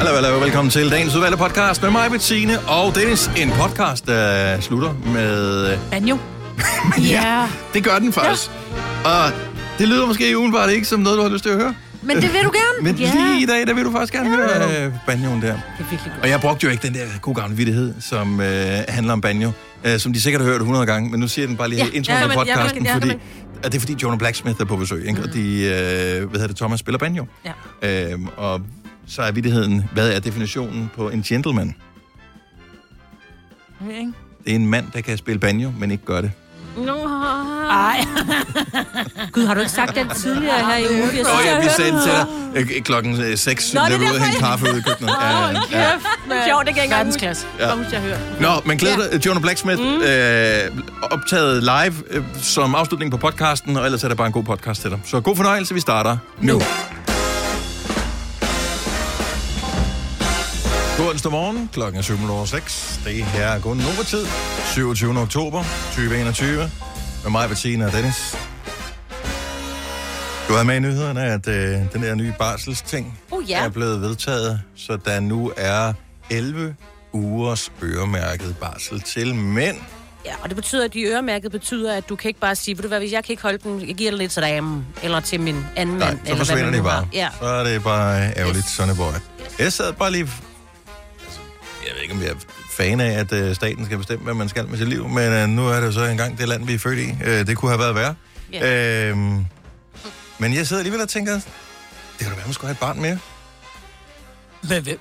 Hallo, hallo, velkommen til dagens udvalgte podcast med mig, Bettine og Dennis. En podcast, der slutter med... Banjo. ja, det gør den faktisk. Ja. Og det lyder måske udenbart ikke som noget, du har lyst til at høre. Men det vil du gerne. Men ja. lige i dag, der vil du faktisk gerne Ja. høre øh, banjoen der. Det er virkelig godt. Og jeg brugte jo ikke den der god gamle vittighed, som øh, handler om banjo, øh, som de sikkert har hørt 100 gange, men nu siger den bare lige Ja, ja, intro ja, ja, ja, podcasten, ja, fordi, men- at det er fordi Jonah Blacksmith er på besøg, ikke? og de, øh, hvad hedder det, Thomas spiller banjo. Ja. Øhm, og så er vittigheden, hvad er definitionen på en gentleman? Ikke? Det er en mand, der kan spille banjo, men ikke gør det. Ej. Gud, har du ikke sagt den tidligere her i ugen? Jeg synes, Åh jeg ja, har vi hørt sagde den. til dig øh, klokken 6, Nå, da er var ude og hente kaffe ude i køkkenet. Ja, ja, ja. Sjovt, det kan jeg ikke engang Verdensklasse. Jeg husker, jeg. Nå, men glæder dig, Jonah Blacksmith, mm. øh, optaget live øh, som afslutning på podcasten, og ellers er det bare en god podcast til dig. Så god fornøjelse, vi starter nu. God onsdag morgen, klokken er 7.06. Det her er kun tid 27. oktober 2021. Med mig, Bettina og Dennis. Du har med i nyhederne, at øh, den der nye barselsting Uh, ja. er blevet vedtaget, så der nu er 11 ugers øremærket barsel til mænd. Ja, og det betyder, at de øremærket betyder, at du kan ikke bare sige, ved du hvad, hvis jeg kan ikke holde den, jeg giver det lidt til damen, eller til min anden Nej, mand. så eller hvad forsvinder man de nu bare. Ja. Så er det bare ærgerligt, Yes. yes. boy. Jeg sad bare lige... Jeg ved ikke, om jeg er fan af, at øh, staten skal bestemme, hvad man skal med sit liv, men øh, nu er det jo så engang det land, vi er født i. Øh, det kunne have været værre. Ja. Øhm, men jeg sidder alligevel og tænker, det kan da være, man skulle have et barn mere. Men hvem?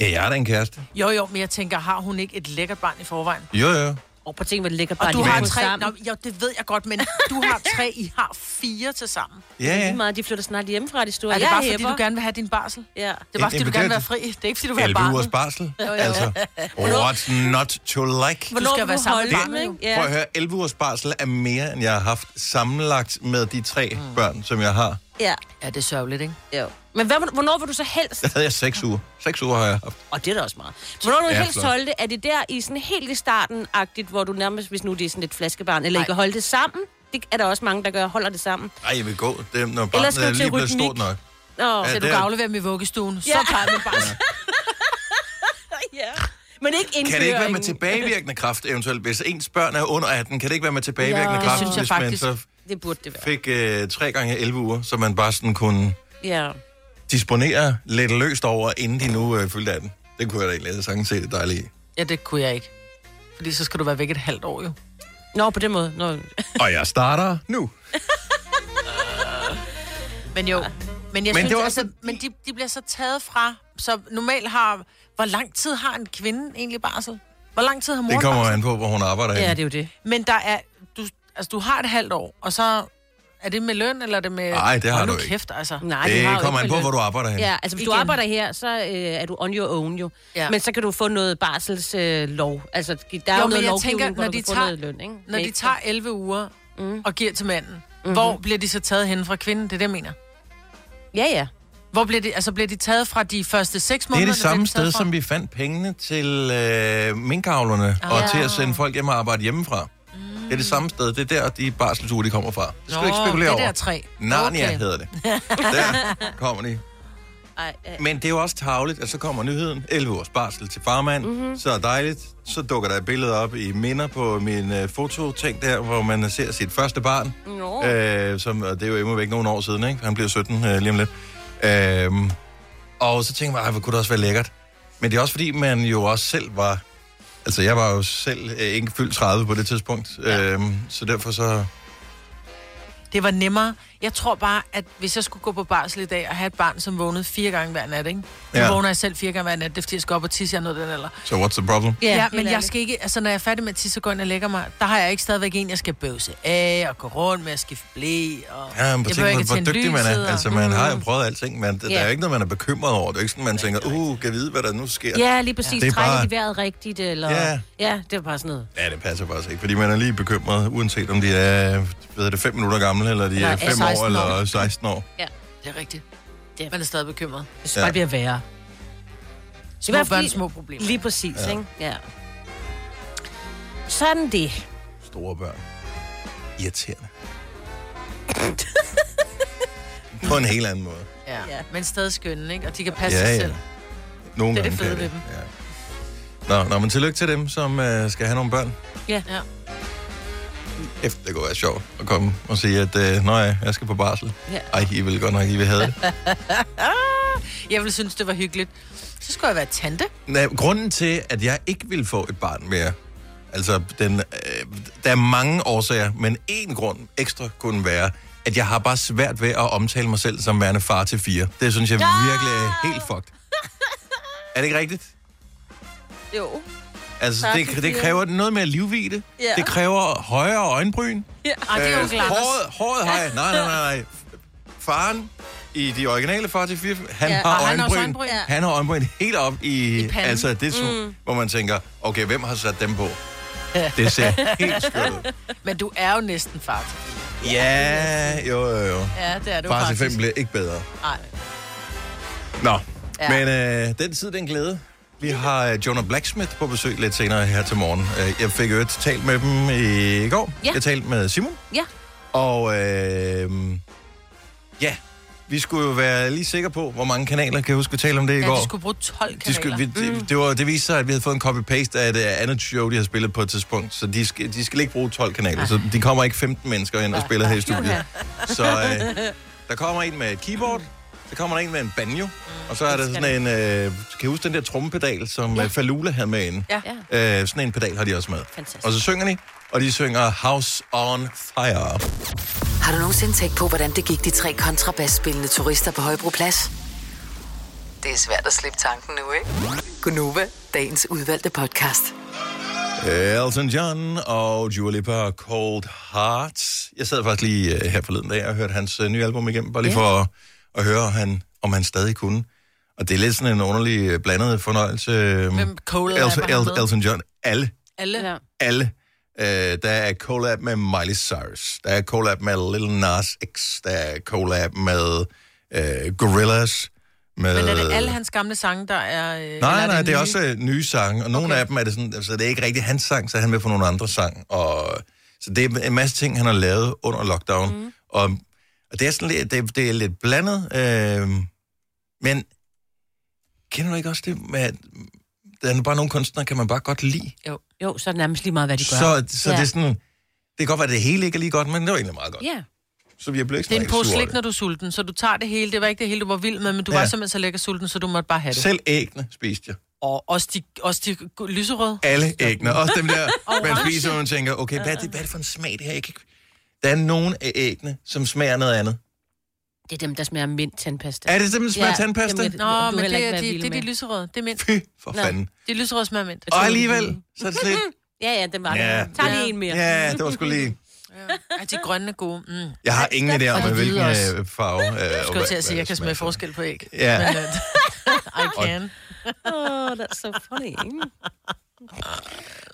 Ja, jeg er da en kæreste. Jo, jo, men jeg tænker, har hun ikke et lækkert barn i forvejen? Jo, jo. Og på ting, hvor det ligger Og bare du de har tre... sammen. Nå, jo, det ved jeg godt, men du har tre, I har fire til sammen. Ja, ja. meget, de flytter snart hjemmefra, de store. Er det Jeg bare, fordi du gerne vil have din barsel? Ja. Det er bare, fordi du det gerne er- vil være fri. Det er ikke, fordi du vil have 11 ugers barnet. barsel. Altså, what's not to like? Hvornår skal vil være du sammen med dem, barnet, ikke? jo. Prøv at høre, 11 ugers barsel er mere, end jeg har haft sammenlagt med de tre børn, som jeg har. Ja. Ja, det er sørgeligt, ikke? Jo. Men hvad, hvornår vil du så helst? Der havde jeg 6 uger. 6 uger har jeg haft. Og det er da også meget. Hvornår vil du Ja, helst flot. holde det? Er det der i sådan helt i starten-agtigt, hvor du nærmest, hvis nu det er sådan et flaskebarn, eller Nej. ikke holde det sammen? Det er der også mange, der gør, holder det sammen. Ej, jeg vil gå. Det, når Ellers barnet er lige blevet stort nok. Nå, Ja, Så det du er- kan aflevere dem i vuggestuen. Så Ja. tager jeg min barsel. ja. Men ikke indføringen. Kan det ikke være med tilbagevirkende kraft eventuelt? Hvis ens børn er under 18, kan det ikke være med tilbagevirkende Ja, det kraft, synes jeg hvis faktisk. man så Det burde det være. fik øh, 3 gange 11 uger, så man bare sådan kunne Ja. disponere lidt løst over, inden de nu øh, fyldte 18? Det kunne jeg da egentlig sagtens se det dejligt i. Ja, det kunne jeg ikke. Fordi så skal du være væk et halvt år, jo. Nå, på den måde. Nå. Og jeg starter nu. Men jo, men jeg Men synes, det var altså, også- men de, de bliver så taget fra, så normalt har, hvor lang tid har en kvinde egentlig barsel? Hvor lang tid har mor Det kommer barsel? an på, hvor hun arbejder Ja, henne. det er jo det. Men der er, altså, du har et halvt år, og så er det med løn, eller er det med... Nej, det har Hold du nu ikke. kæft, altså. Nej, det, har Det jo kommer ikke an på, hvor du arbejder henne. Ja, altså hvis du Igen. arbejder her, så øh, er du on your own jo. Ja. Ja. Men så kan du få noget barselslov. Øh, lov. altså, der er Jo, noget lovgivning, tænker, hvor når du de tager- noget løn, ikke? Når de tager 11 uger mm. og giver til manden, mm-hmm. hvor bliver de så taget hen fra kvinden? Det er det, jeg mener. Ja, ja. Hvor bliver de, altså bliver de taget fra de første 6 Det måneder? er det eller bliver samme sted, fra? som vi fandt pengene til øh, minkavlerne, ah. og Ah. til at sende folk hjem og arbejde hjemmefra. Det er det samme sted. Det er der, de barselsuger, de kommer fra. Det skal du ikke Nå, spekulere det over. der træ. Narnia Okay. hedder det. Der kommer de. Ej, øh, Men det er jo også tavligt, at så kommer nyheden. 11 ugers barsel til farmand. Mhm. Mm-hmm. Så dejligt. Så dukker der et billede op i minder på min øh, fototing der, hvor man ser sit første barn. Nå. Øh, som, og det er jo imod væk nogle år siden, ikke? Han bliver 17 øh, lige om lidt. Øh, og så tænker jeg, ej, hvor kunne det også være lækkert. Men det er også fordi, man jo også selv var... Altså, jeg var jo selv øh, ikke fyldt 30 på det tidspunkt. Ja. Øh, så derfor så... Det var nemmere. Jeg tror bare, at hvis jeg skulle gå på barsel i dag og have et barn, som vågnede fire gange hver nat, ikke? Nu Ja. vågner jeg selv fire gange hver nat, det er fordi, jeg skal op og tisse, jeg er den alder. Så what's the problem? Ja, ja men jeg skal ikke, altså når jeg er færdig med at tisse og går ind og lægger mig, der har jeg ikke stadigvæk en, jeg skal bøvse af og gå rundt med at skifte blæ. Og Ja, men jeg tænk, hvor, hvor dygtig man er. og- Altså, man har jo prøvet alting, men der Ja. er jo ikke noget, man er bekymret over. Det er ikke sådan, man tænker, uh, kan vide, hvad der nu sker. Ja, lige præcis. Det er Trækker bare- de vejret rigtigt, eller... Ja. Ja, det er bare sådan noget. Ja, det passer faktisk ikke, fordi man er lige bekymret, uanset om de er, ved det, 5 minutter gamle, eller de Eller er er 5 år, 16 år. eller 16 år. Det er rigtigt. Det- Man er stadig bekymret. Det Ja. bare bliver værre. Små hvert børn, små problemer. Lige præcis, Ja. ja. ikke? Ja. Sådan det. Store børn. Irriterende. På en helt anden måde. Ja. Ja. Men stadig skønne, ikke? Og de kan passe Ja, sig ja. selv. Nogle Det er gange det fede ved de. Ja. Nå, nå, men tillykke til dem, som øh, skal have nogle børn. Ja. Ja. Efter det kunne være sjovt at komme og sige, at øh, nå ja, jeg skal på barsel. Ja. Ej, I vil godt nok, I vil have det. Jeg ville synes, det var hyggeligt. Så skulle jeg være tante. Nej, grunden til, at jeg ikke vil få et barn mere, altså, den, øh, der er mange årsager, men en grund ekstra kunne være, at jeg har bare svært ved at omtale mig selv som værende far til fire. Det synes jeg virkelig er helt fucked. Er det ikke rigtigt? Jo. Altså, det, det kræver noget mere livvide. Ja. Det kræver højere øjenbryn. Ja. Ej, det er jo Øh, håret, håret har jeg. Nej, nej, nej, nej. Faren i de originale far til fire, han Ja, har og han har øjenbryn. øjenbryn. Han har øjenbryn helt op i, I panden. altså det er mm. hvor man tænker, okay, hvem har sat dem på? Det ser helt skørt ud. Men du er jo næsten far til. Ja, jo, jo, jo. Ja, det er du Far til fem bliver ikke bedre. Nej. Nå, Ja. men øh, den tid, den glæde. Vi har øh, Jonah Blacksmith på besøg lidt senere her til morgen. Øh, Jeg fik jo talt med dem i går. Ja. Jeg talte med Simon. Ja. Og øh, ja, vi skulle jo være lige sikre på, hvor mange kanaler. Kan jeg huske, vi talte om det i Ja, går? de skulle bruge 12 kanaler. De skulle, vi, det, det, var, det viste sig, at vi havde fået en copy-paste af et uh, andet show, de har spillet på et tidspunkt. Så de skal, de skal ikke bruge 12 kanaler. Så de kommer ikke 15 mennesker ind og spiller her i studiet. Så øh, der kommer en med et keyboard, så kommer der en med en banjo, og så er der sådan en... Øh, kan I huske den der trommepedal, som ja. Falula havde med inde? Ja. Øh, sådan en pedal har de også med. Fantastisk. Og så synger de, og de synger House on Fire. Har du nogensinde tænkt på, hvordan det gik de tre kontrabasspillende turister på Højbroplads? Det er svært at slippe tanken nu, ikke? Gunova, dagens udvalgte podcast. Elton John og Dua Lipa, Cold Heart. Jeg sad faktisk lige uh, her forleden dag og hørte hans uh, nye album igennem, bare lige Ja. for at, at høre, han, om han stadig kunne. Og det er lidt sådan en underlig uh, blandet fornøjelse. Hvem collab Elton, er? El, Elton John. Alle. Alle. Ja. Alle. Uh, der er collab med Miley Cyrus. Der er collab med Lil Nas X. Der er collab med uh, Gorillaz. Med, Men er det alle hans gamle sange, der er... Øh, Nej, er nej, det er nye? også øh, nye sange, og nogle Okay. af dem er det sådan, altså det er ikke rigtig hans sang, så er han med på nogle andre sang, og så det er en masse ting, han har lavet under lockdown, mm. og, og det er sådan lidt, det, det er lidt blandet, øh, men kender du ikke også det med, at der er bare nogle kunstnere, kan man bare godt lide, Jo, så er det nærmest lige meget, hvad de gør. så, så Ja. det er sådan, det kan godt være, at det hele ikke er lige godt, men det var egentlig meget godt. Ja. Så vi blev ikke Det er en pose slik, når du er sulten, så du tager det hele. Det var ikke det hele, du var vild med, men du Ja. var simpelthen så lækker sulten, så du måtte bare have det. Selv æggene spiste jeg. Og også de, også de lyserøde. Alle æggene. Også dem der, man spiser, og man tænker, okay, hvad er det, hvad er det for en smag, det her? Jeg kan ikke... Der er nogle af æggene, som smager noget andet. Det er dem, der smager mint tandpasta. Er det simpelthen smager Ja, tandpasta? jamen, Nå, men det er, være de, vild det er de lyserøde. Det er mint. Fy for Nå. fanden. De lyserøde smager mint. Og alligevel, så er det slet... Ja, ja, det var det. Ja. Tag lige en mere. Ja, det var sgu lige... Ja, de grønne er gode. Mm. Jeg Jeg har ingen idé om, hvilken øh, farve... Øh, skulle til at sige, at jeg kan smage forskel på æg. Ja. Men, uh, I can. Oh, that's so funny.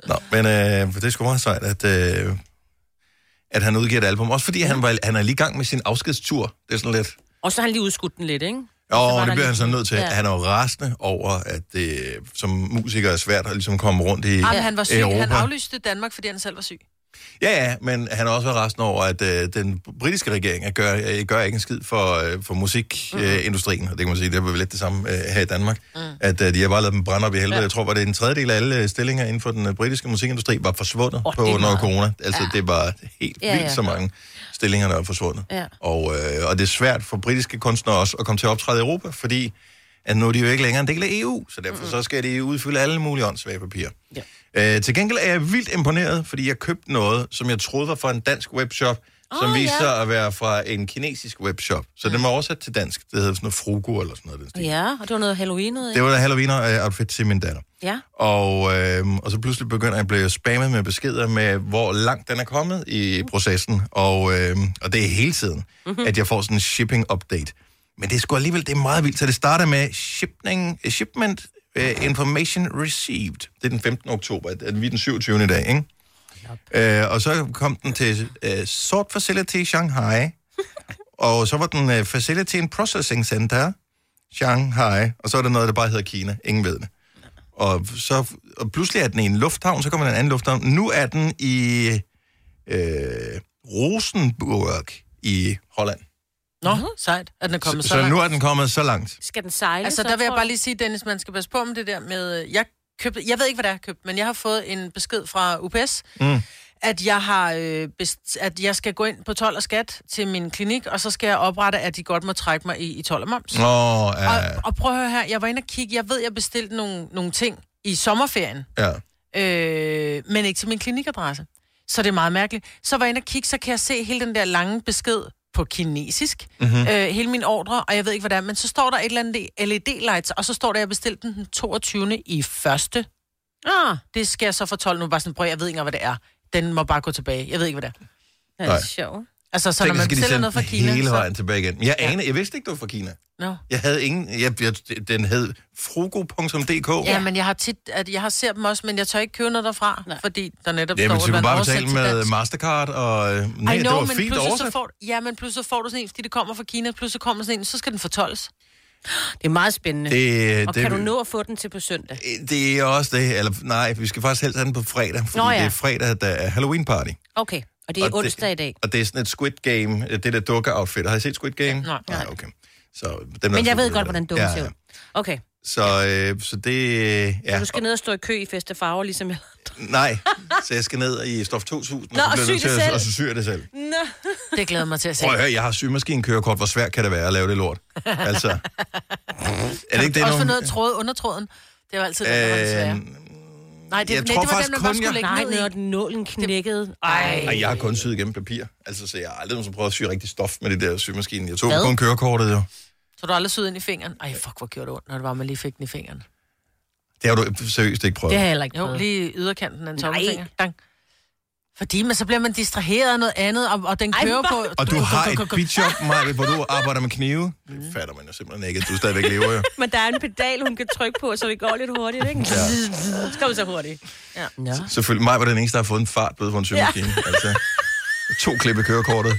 Nå, men øh, det er sgu meget sejt, at, øh, at han udgiver et album. Også fordi han, var, han er lige i gang med sin afskedstur. Det er sådan lidt... Og så har han lige udskudt den lidt, ikke? Jo, var det bliver han så nødt til. Ja. Han er jo rasende over, at det som musiker er svært at ligesom komme rundt i Jamen, han var syg. Europa. Han aflyste Danmark, fordi han selv var syg. Ja, ja, men han er også været resten over, at øh, den britiske regering øh, gør, øh, gør ikke en skid for, øh, for musikindustrien, øh, industrien. og det kan man sige, det er vel lidt det samme øh, her i Danmark, mm. at øh, de har bare lavet dem brænde op i helvede. Ja. Jeg tror, var det en tredjedel af alle øh, stillinger inden for den øh, britiske musikindustri var forsvundet oh, på er under corona. Altså, ja. det var helt Ja, vildt ja. så mange stillinger, der er forsvundet. Ja. Og, øh, og det er svært for britiske kunstnere også at komme til at optræde i Europa, fordi at nu er de jo ikke længere en del af EU, så derfor mm. så skal de udfylde alle mulige åndssvage papirer. Ja. Øh, til gengæld er jeg vildt imponeret, fordi jeg købte noget, som jeg troede var fra en dansk webshop, som Åh, viste ja. sig at være fra en kinesisk webshop. Så den var oversat til dansk. Det hedder sådan noget frugo eller sådan noget. Den stil. Ja, og det var noget Halloween noget. Det var der Halloween-outfit til min datter. Ja. Og, øh, og så pludselig begynder jeg at blive spammet med beskeder med, hvor langt den er kommet i processen. Og, øh, og det er hele tiden, mm-hmm. at jeg får sådan en shipping update. Men det er sgu alligevel, det er meget vildt. Så det starter med shipping, shipment uh, information received. Det er den 15. oktober, er vi er den 27. i dag, ikke? Uh, og så kom den til uh, Sort Facility Shanghai. og så var den uh, Facility and Processing Center Shanghai. Og så er der noget, der bare hedder Kina. Ingen ved det. Og, så, og pludselig er den i en lufthavn, så kommer den en anden lufthavn. Nu er den i øh, Rosenburg i Holland. Nå, sejt, at den er kommet Så, så, så langt. nu er den kommet så langt. Skal den sejle? Altså, så, der vil jeg tror bare lige sige, Dennis, man skal passe på med det der med... øh, Jeg, købte, jeg ved ikke, hvad det er, jeg har købt, men jeg har fået en besked fra UPS, mm. at, jeg har, øh, best, at jeg skal gå ind på 12 og skat til min klinik, og så skal jeg oprette, at de godt må trække mig i, i 12 og moms. Åh, ja, Og, og prøv at høre her, jeg var inde og kigge, jeg ved, jeg bestilte nogle, nogle ting i sommerferien, ja. øh, men ikke til min klinikadresse. Så det er meget mærkeligt. Så var jeg inde og kigge, så kan jeg se hele den der lange besked på kinesisk, mm-hmm. øh, hele min ordre, og jeg ved ikke, hvad det er, men så står der et eller andet LED-lights, og så står der, at jeg bestilte den den 22. i første. Ah, Det skal jeg så fortolke nu, bare sådan, prøv, jeg ved ikke hvad det er. Den må bare gå tilbage. Jeg ved ikke, hvad det er. det er sjovt. Altså, så Tænk, når man skal de bestiller sende noget fra Kina, hele så... vejen tilbage igen. Jeg aner, jeg vidste ikke, du var fra Kina. No. Jeg havde ingen... Jeg, jeg, den hed frugo.dk. Ja, men jeg har tit, at jeg har ser dem også, men jeg tør ikke købe noget derfra, Nej. fordi der netop Jamen, står, så du at man bare betale med dansk. Mastercard, og... øh, Nej, I det know, var men fint pludselig så oversat. får, ja, men pludselig så får du sådan en, fordi det kommer fra Kina, pludselig kommer sådan en, så skal den fortolles. Det er meget spændende. Det, og det, kan du nå at få den til på søndag? Det er også det. Eller, nej, vi skal faktisk helst have den på fredag, fordi Nå, ja. det er fredag, der er Halloween party. Okay, og det er Og det- onsdag i dag. Og det er sådan et Squid Game, det der dukke-outfit. Har I set Squid Game? nej. nej. okay. Så, den Men jeg ved godt, hvordan dukken ser ud. Okay, Så, øh, så det... Ja. så du skal ned og stå i kø i feste farver, ligesom jeg. Nej, så jeg skal ned i Stof 2000, Nå, og og så sy bliver jeg det nødt til at, selv. og så syr jeg det selv. Nå. Det glæder mig til at se. Prøv at høre, jeg har symaskinkørekort. Hvor svært kan det være at lave det lort? Altså, er det ikke det, Også for nogen... noget af tråd, undertråden. Det var altid den, der var det svære. Nej, det, jeg nej, tror det var faktisk bare kun, jeg- Nej, når den nålen knækkede. Ej. Ej, jeg har kun syet igennem papir. Altså, så jeg har aldrig nogensinde prøvet at sy rigtig stof med det der symaskine. Jeg tog Hvad? kun kørekortet, jo. Så du har aldrig syet ind i fingeren? Ej, fuck, hvor gjorde det ondt, når det var, man lige fik den i fingeren. Det har du seriøst ikke prøvet. Det har jeg heller ikke Jo, prøvet. lige i yderkanten af en Nej. tommelfinger. Dang. Fordi, men så bliver man distraheret af noget andet, og, og den Ej, kører hvor- på... Og du har et bitjob, Maja, hvor du arbejder med knive. Det fatter man jo simpelthen ikke, at du stadigvæk lever, jo. Men der er en pedal, hun kan trykke på, så det går lidt hurtigt, ikke? Ja. Så vi så hurtigt. Ja. Nå. Selvfølgelig, mig var den eneste, der har fået en fartbøde for en symaskine. Ja. Altså, to klip i kørekortet.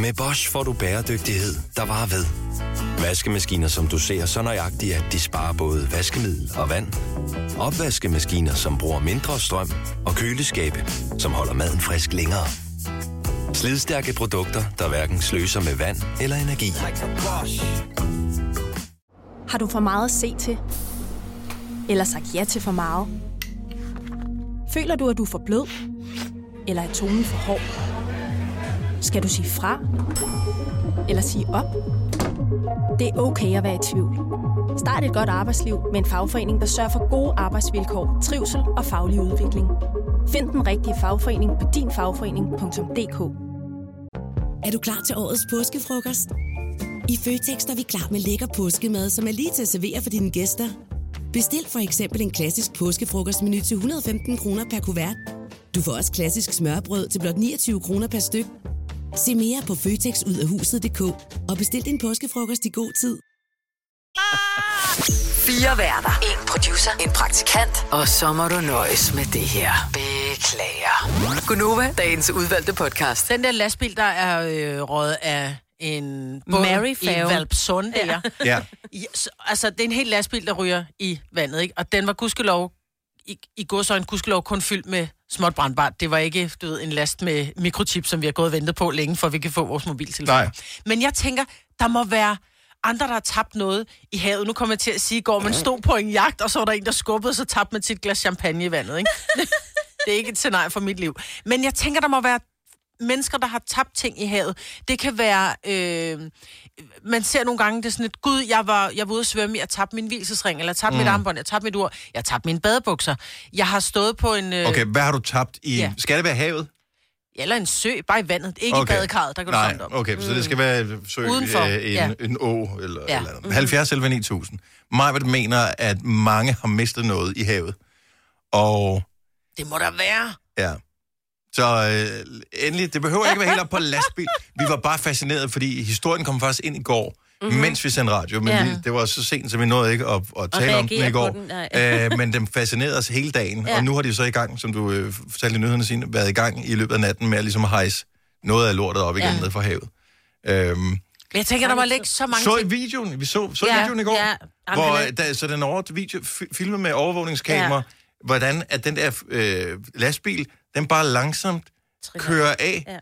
Med Bosch får du bæredygtighed, der varer ved. Vaskemaskiner, som du ser så nøjagtigt, at de sparer både vaskemiddel og vand. Opvaskemaskiner, som bruger mindre strøm. Og køleskabe, som holder maden frisk længere. Slidstærke produkter, der hverken sløser med vand eller energi. Har du for meget at se til? Eller sagt ja til for meget? Føler du, at du er for blød? Eller er tonen for hård? Skal du sige fra? Eller sige op? Det er okay at være i tvivl. Start et godt arbejdsliv med en fagforening, der sørger for gode arbejdsvilkår, trivsel og faglig udvikling. Find den rigtige fagforening på dinfagforening.dk Er du klar til årets påskefrokost? I Føtex er vi klar med lækker påskemad, som er lige til at servere for dine gæster. Bestil for eksempel en klassisk påskefrokostmenu til 115 kroner per kuvert. Du får også klassisk smørbrød til blot 29 kroner per styk. Se mere på føtexudafhuset.dk og bestil din påskefrokost i god tid. Fire værter. En producer. En praktikant. Og så må du nøjes med det her. Beklager. Gunova, dagens udvalgte podcast. Den der lastbil, der er øh, røget af en Mary i. Valpsund, der. Ja. Ja. Ja, så, altså, det er en helt lastbil, der ryger i vandet, ikke? Og den var gudskelov, i, i godsøjne gudskelov kun fyldt med småt brandbart. Det var ikke, du ved, en last med mikrochip, som vi har gået og ventet på længe, for vi kan få vores mobiltelefoner. Nej. Men jeg tænker, der må være andre, der har tabt noget i havet. Nu kommer jeg til at sige, går man stod på en jagt, og så var der en, der skubbede, så tabte man sit glas champagne i vandet, ikke? det er ikke et scenarie for mit liv. Men jeg tænker, der må være mennesker, der har tabt ting i havet. Det kan være... Øh, man ser nogle gange, det er sådan et, gud, jeg var, jeg var ude at svømme, jeg tabte min hvilesesring, eller jeg tabte mm. mit armbånd, jeg tabte mit ur, jeg tabte mine badebukser. Jeg har stået på en... Øh, Okay, hvad har du tabt i... Ja. Skal det være havet? Eller en sø, bare i vandet. Ikke okay. i badekarret, der kan du Nej, samle op. okay, så det skal være sø, Udenfor, øh, en, ja. en å eller, Ja. eller andet. 70 eller 9000. Majbert mener, at mange har mistet noget i havet. Og Det må der være. ja, så øh, endelig, det behøver ikke være helt op på lastbil. Vi var bare fascineret, fordi historien kom faktisk ind i går, mm-hmm. mens vi sendte radio. Men Ja. vi, det var så sent, så vi nåede ikke at, at tale om den i går. den, øh, men den fascinerede os hele dagen. Ja. Og nu har de så i gang, som du øh, fortalte i nyhederne sine, været i gang i løbet af natten med at ligesom hejse noget af lortet op igen Ja. ned fra havet. Øhm, jeg tænker, der må ligge så mange så i videoen, vi så, så Ja, videoen i går, ja. Jamen, hvor den er- der, så den over video, fi- filmet med overvågningskamera, ja. hvordan at den der øh, lastbil, den bare langsomt kører af Ja.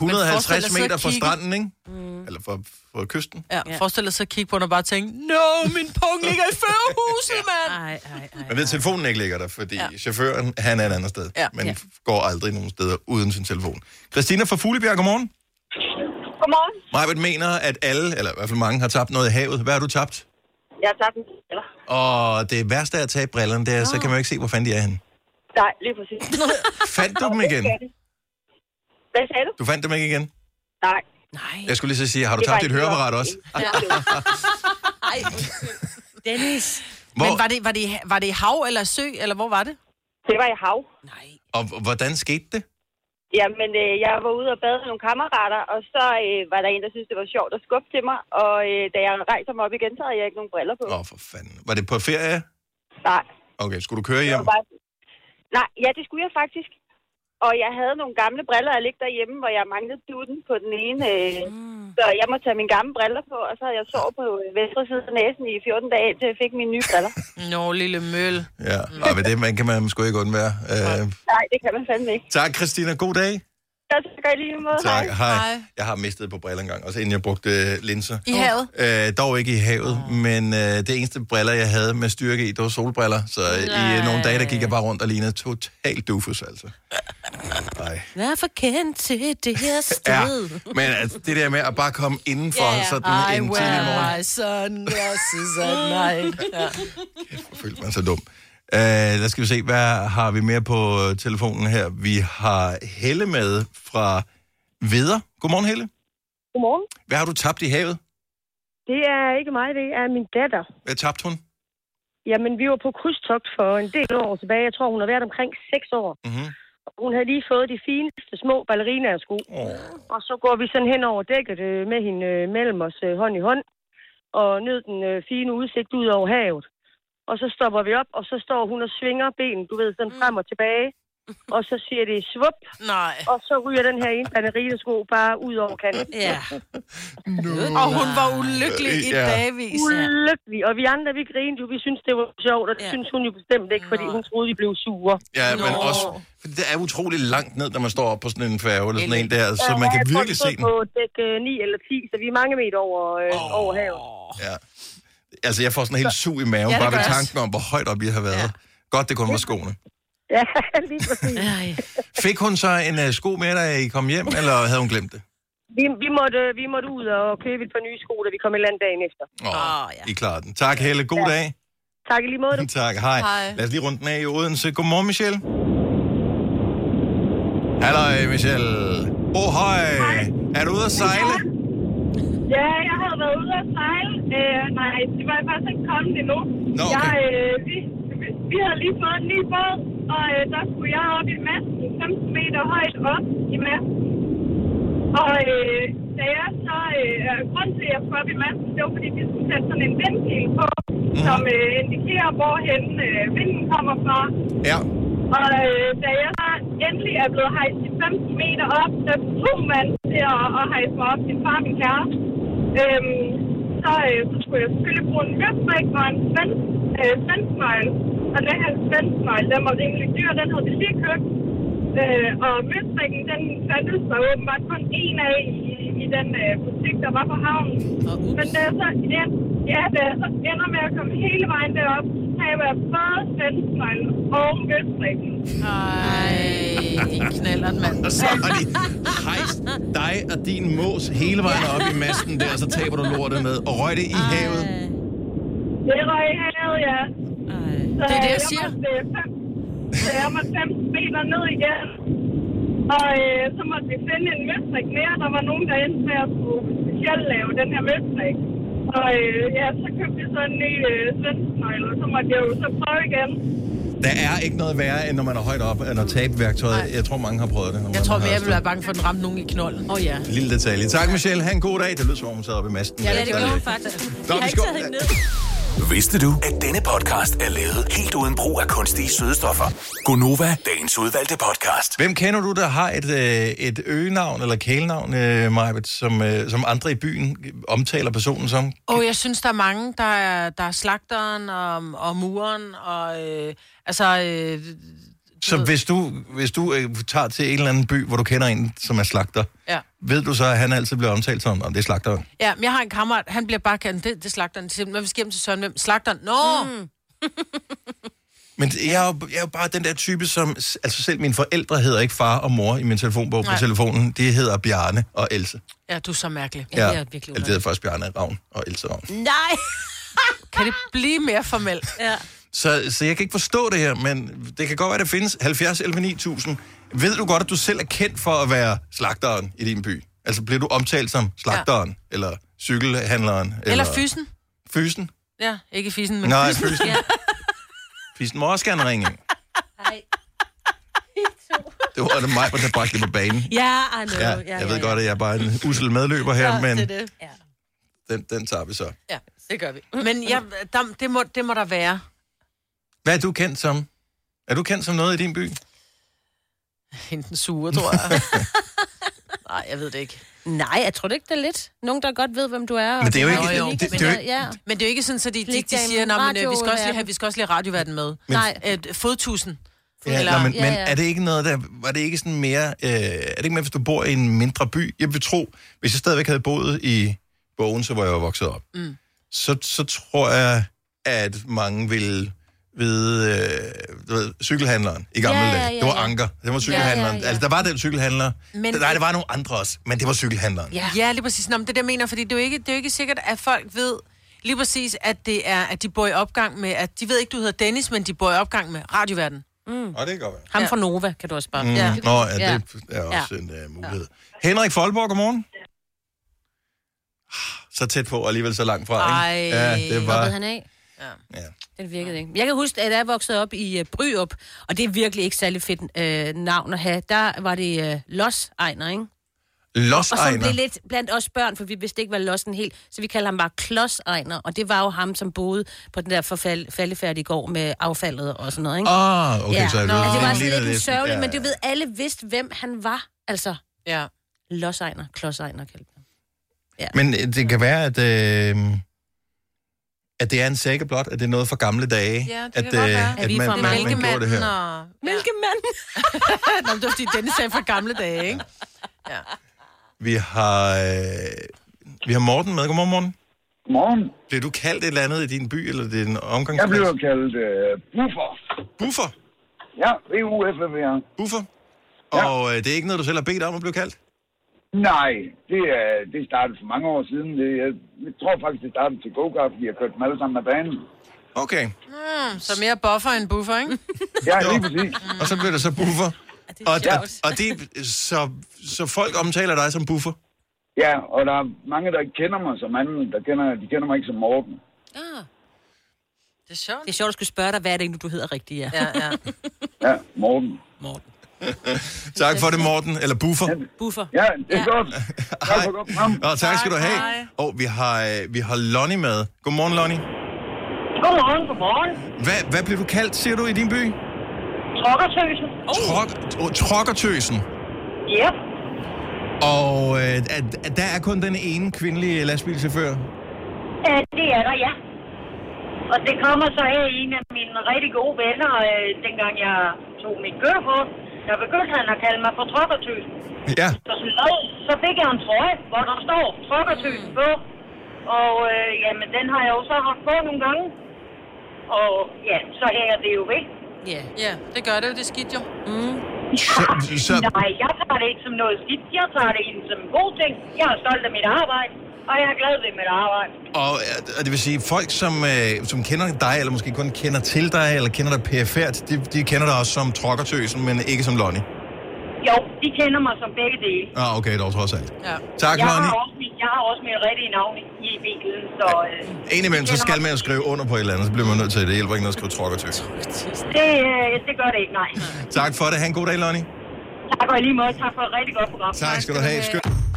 150 Men forestil dig meter fra kigge- stranden, ikke? Mm. Eller fra, fra kysten. Ja, forestil dig så at kigge på den og bare tænke, no, min pung ligger i førerhuset, mand. Ej, ej, ej. Man ved, at telefonen ikke ligger der, fordi ja. chaufføren, han er et andet sted. Ja. Men Ja. går aldrig nogen steder uden sin telefon. Christina fra Fuglebjerg, godmorgen. Godmorgen. Majbet mener, at alle, eller i hvert fald mange, har tabt noget i havet. Hvad har du tabt? Jeg har tabt en briller. Og det værste af at tabe brillerne, det er, så kan man jo ikke se, hvor fanden de er henne. Nej, lige præcis. Fandt du dem igen? Hvad sagde du? Du fandt dem ikke igen? Nej. Jeg skulle lige så sige, har du Det tabt dit høreapparat også? Ej, Dennis. Hvor- Men var det, var, det, var det i hav eller sø, eller hvor var det? Det var i hav. Og hvordan skete det? Jamen, øh, jeg var ude og bade med nogle kammerater, og så øh, var der en, der syntes, det var sjovt at skubbe til mig. Og øh, da jeg rejser mig op igen, så havde jeg ikke nogen briller på. Åh, for fanden. Var det på ferie? Nej. Okay, skulle du køre Det hjem? var bare... Nej, ja, det skulle jeg faktisk. Og jeg havde nogle gamle briller, jeg ligge derhjemme, hvor jeg manglede duden på den ene. Øh, Mm. Så jeg måtte tage mine gamle briller på, og så havde jeg sovet på øh, venstre side af næsen i 14 dage, indtil jeg fik mine nye briller. Nå, lille møl. Ja, og ved det man kan man sgu ikke undvære. Uh, Nej, det kan man fandme ikke. tak, Christina. God dag. Ja, så gør jeg lige måde. Tak. Hej. Hej. Jeg har mistet på briller engang, også inden jeg brugte øh, linser. I havet? Øh, dog ikke i havet, men øh, det eneste briller, jeg havde med styrke i, det var solbriller. Så øh, i øh, nogle dage, der gik jeg bare rundt og lignede totalt dufus, altså. Nej. Vær for kendt til det her Ja, sted. men altså, det der med at bare komme indenfor Ja, yeah, ja. sådan I en tidlig wear morgen, my sunglasses at night. Ja. jeg følte mig så dum. Uh, lad skal vi se, hvad har vi mere på øh, telefonen her? Vi har Helle med fra Veder. Godmorgen, Helle. Godmorgen. Hvad har du tabt i havet? Det er ikke mig, det er min datter. Hvad tabte hun? Jamen, vi var på krydstogt for en del år tilbage. Jeg tror, hun har været omkring 6 år. Mm-hmm. Hun havde lige fået de fineste små ballerinasko. Oh. Og så går vi sådan hen over dækket øh, med hende øh, mellem os øh, hånd i hånd. Og nød den øh, fine udsigt ud over havet. Og så stopper vi op, og så står hun og svinger benen, du ved, sådan frem og tilbage. Og så siger det svup. Nej. Og så ryger den her ene ballerinasko bare ud over kanten. Ja. Og hun var ulykkelig i Ja. dagvis. Ulykkelig. Og vi andre, vi grinede jo. Vi synes det var sjovt, og det ja. synes hun jo bestemt ikke, fordi hun troede, vi blev sure. Ja, men også, fordi det er utrolig langt ned, når man står op på sådan en færge, eller sådan en der, så man kan virkelig se den. på dæk øh, 9 eller 10, så vi er mange meter over, øh, over havet. Ja. Altså, jeg får sådan en helt sug i maven, Ja, bare ved tanken om, hvor højt op jeg har været. Godt, det kun var skoene. Ja, lige præcis. Fik hun så en uh, sko med, da I kom hjem, eller havde hun glemt det? Vi, vi, måtte, vi måtte ud og købe et par nye sko, da vi kom et eller andet dagen efter. Åh, oh, ja. I klarer den. Tak, Helle. God Ja. dag. Tak i lige måde. tak, hej. Hej. Lad os lige runde den af i Odense. Godmorgen, Michelle. Hallo, Michelle. Oh, hej. Er du ude at sejle? Ja, jeg havde været ude at sejle. Øh, nej, det var faktisk ikke kommet endnu. Nå, okay. jeg, øh, vi, vi- vi havde lige fået en ny båd, og øh, der skulle jeg op i masten, 15 meter højt op i masten. Og øh, da jeg så, øh, grund til, at jeg skulle op i masten, det var fordi, vi skulle sætte sådan en vindpil på, mm. som øh, indikerer, hvorhen øh, vinden kommer fra. Ja. Og øh, da jeg så endelig er blevet hejst de 15 meter op, så tog man til at, at hejse mig op, min far og min kæreste. Øhm, så, øh, så skulle jeg selvfølgelig bruge en møstrik og en svensk, øh, svensknøgle. Og den her svensknøgle, den var rimelig dyr, den havde vi lige købt. Øh, og møstrikken, den fandtes der åbenbart kun en af i den øh, butik, der var på havnen. Men da jeg så, ja, ja, da jeg så ender med at komme hele vejen derop, har jeg været både svensknøglen og møstrikken. Ej, din knaller, mand. Og så har de hejst dig og din mås hele vejen op i masten der, og så taber du lortet med. Og røg det i havet. Det røg i havet, ja. Så Det er det, jeg jeg siger. Måtte, øh, fem, så jeg måtte 15 meter ned igen. Og øh, så måtte vi finde en møstrik mere. Der var nogen, der endte med at skulle specielt lave den her møstrik. Og øh, ja, så købte vi så en ny øh, svensknøgle, og så måtte jeg jo så prøve igen. Der er ikke noget værre, end når man er højt op, end at tabe værktøjet. Jeg tror, mange har prøvet det. Jeg tror mere, jeg ville være bange for, at den ramte nogen i knolden. Åh oh, ja. Lille detalje. Tak, Michelle. Ha' en god dag. Det lyder som om, hun sad oppe i masten. Ja, det gjorde er hun faktisk. Nå, Jeg har vi ikke skal- taget hende ned. Vidste du, at denne podcast er lavet helt uden brug af kunstige sødestoffer? Gonova, dagens udvalgte podcast. Hvem kender du, der har et, øh, et øgenavn eller kælenavn, øh, Majbet, som, øh, som andre i byen omtaler personen som? Og jeg synes, der er mange, der er, der er slagteren og, og muren, og øh, altså... Øh, Så hvis du, hvis du øh, tager til en eller anden by, hvor du kender en, som er slagter, ja. ved du så, at han altid bliver omtalt som, om det er slagteren? ja, men jeg har en kammerat, han bliver bare kaldt, det, det er slagteren. Så Når vi skal hjem til Søren, hvem? Slagteren? Nå! Mm. Men jeg er, jo, jeg er jo bare den der type, som... Altså selv mine forældre hedder ikke far og mor i min telefonbog på Nej. telefonen. De hedder Bjarne og Else. Ja, du er så mærkelig. Ja, eller det hedder først Bjarne Ravn og Else Ravn. Nej! kan det blive mere formelt? Ja. Så, så jeg kan ikke forstå det her, men det kan godt være, det findes 70 11 9000. Ved du godt, at du selv er kendt for at være slagteren i din by? Altså bliver du omtalt som slagteren, ja. eller cykelhandleren? Eller, eller fysen. Fysen? Ja, ikke fisen, men Nej, fysen. fysen. Ja. Fysen må også gerne ringe. Hej. Det var det mig, der bragte det på banen. Ja, I know. Ja, ja, jeg ved godt, at jeg er bare en usel medløber her, Ja, men det det. Ja. den, den tager vi så. Ja, det gør vi. Men jeg, der, det, må, det må der være. Hvad er du kendt som? Er du kendt som noget i din by? Hende den sure, tror jeg. Nej, jeg ved det ikke. Nej, jeg tror det ikke, det er lidt. Nogen, der godt ved, hvem du er. Men det er jo ikke- det- unik- det- men det er jo ja, ikke- ja. Men det er jo ikke sådan, at de, de, de siger, i at vi, skal også lige radioverden. have, vi skal også lige have radioverden med. Nej. Et fodtusen. Ja, Eller- Eller, men, Ja, men ja. er det ikke noget, der... Var det ikke sådan mere... Øh, er det ikke mere, hvis du bor i en mindre by? Jeg vil tro, hvis jeg stadigvæk havde boet i Bogense, hvor jeg var vokset op, Mm. så, så tror jeg, at mange ville vide, øh, du ved, cykelhandleren i gamle Ja, ja, dage. ja, Det var. Anker. Det var cykelhandleren. Ja, ja, ja. Altså, der var den cykelhandler. Men-. Nej, der var nogle andre også, men det var cykelhandleren. Ja. ja, lige præcis. Nå, men det er det, jeg mener, fordi det er, jo ikke, det er jo ikke sikkert, at folk ved lige præcis, at det er, at de bor i opgang med, at de ved ikke, du hedder Dennis, men de bor i opgang med radioverden. Mm. Og det kan godt være. Ham fra Nova, kan du også bare. Mm, Ja. Nå, ja, det er også Ja. en uh, mulighed. Ja. Henrik Folborg, godmorgen. Så tæt på, og alligevel så langt fra, Ej, ikke? Ja, det var... ved han af? Ja. Det virkede ikke. Jeg kan huske, at jeg voksede op i uh, Bryup, og det er virkelig ikke særlig fedt uh, navn at have. Der var det uh, Los Ejner, ikke? Los Og så Ejner. blev lidt blandt os børn, for vi vidste ikke, hvad Lossen helt, så vi kalder ham bare Klods Ejner, og det var jo ham, som boede på den der forfald, faldefærdige gård med affaldet og sådan noget, ikke? Ah, okay, ja. så er det- Nå, altså, det var sådan lidt lidt- sørgeligt, ja, men du ja. ved, alle vidste, hvem han var. Altså, ja. Los Ejner, Klods Ejner kaldte vi Men øh, det kan være, at, øh, at det er en sække blot, at det er noget fra gamle dage. Ja, det at, kan godt være. At, Er vi man, fra man, man gjorde det her. og... Mælkemanden. Nå, men det var fordi, Dennis sagde fra gamle dage, ikke? Vi har, øh, vi har Morten med. Godmorgen, Morten. Godmorgen. Bliver du kaldt et eller andet i din by, eller din omgangskreds? Jeg bliver kaldt øh, buffer. Buffer? Ja, B-U-F-F-E-R. Buffer? Og øh, det er ikke noget, du selv har bedt om at blive kaldt? Nej, det, er, det startede for mange år siden. Det, jeg, jeg tror faktisk, det startede til go-kart, fordi jeg kørte dem alle sammen af banen. Okay. Mm, så mere buffer end buffer, ikke? Ja, lige præcis. Og så bliver det så buffer. Og, og, sjovt. og det, så, så folk omtaler dig som buffer? Ja, og der er mange, der ikke kender mig som anden. Der kender, de kender mig ikke som Morten. Ah. Det er sjovt. Det er sjovt, at skulle spørge dig, hvad er det egentlig, du hedder rigtigt, ja. Ja, ja. Ja, Morten. Morten. tak for det, Morten. Eller buffer. Buffer. Ja, det er ja. godt. Tak for godt program. Og tak skal du have. Og vi har, øh, vi har Lonnie med. Godmorgen, Lonnie. Godmorgen, godmorgen. Hvad, hvad bliver du kaldt, siger du, i din by? Trokkertøsen. Trok, oh, trokkertøsen. Yep. Og øh, at, at der er kun den ene kvindelige lastbilchauffør. Øh, det er der, ja. Og det kommer så af en af mine rigtig gode venner, øh, dengang jeg tog mit kørekort. Der begyndte han at kalde mig for trokkertøsen. Ja. Så, så, så fik jeg en trøje, hvor der står trokkertøsen på. Og øh, jamen, den har jeg jo så haft på nogle gange. Og ja, så hænger det jo væk. Ja, ja det gør det jo, det er skidt jo. Mm. Så, så, Nej, jeg tager det ikke som noget skidt. Jeg tager det ind som en god ting. Jeg er stolt af mit arbejde, og jeg er glad ved mit arbejde. og, og det vil sige, folk, som, øh, som kender dig, eller måske kun kender til dig, eller kender dig perifært, de, de kender dig også som trokkertøsen, men ikke som Lonnie. Jo, de kender mig som begge dele. Ah, okay, dog trods alt. Ja. Tak, jeg Lonnie. har, også jeg har også mit rigtige navn i, i bilen, så øh, Indimellem, så skal man jo skrive under på et eller andet, så bliver man nødt til det. Det hjælper ikke noget at skrive trokkertøs. det, øh, det gør det ikke, nej. Tak for det. Ha' en god dag, Lonnie. Tak og lige måde. Tak for et rigtig godt program. Tak skal du have. Skøn.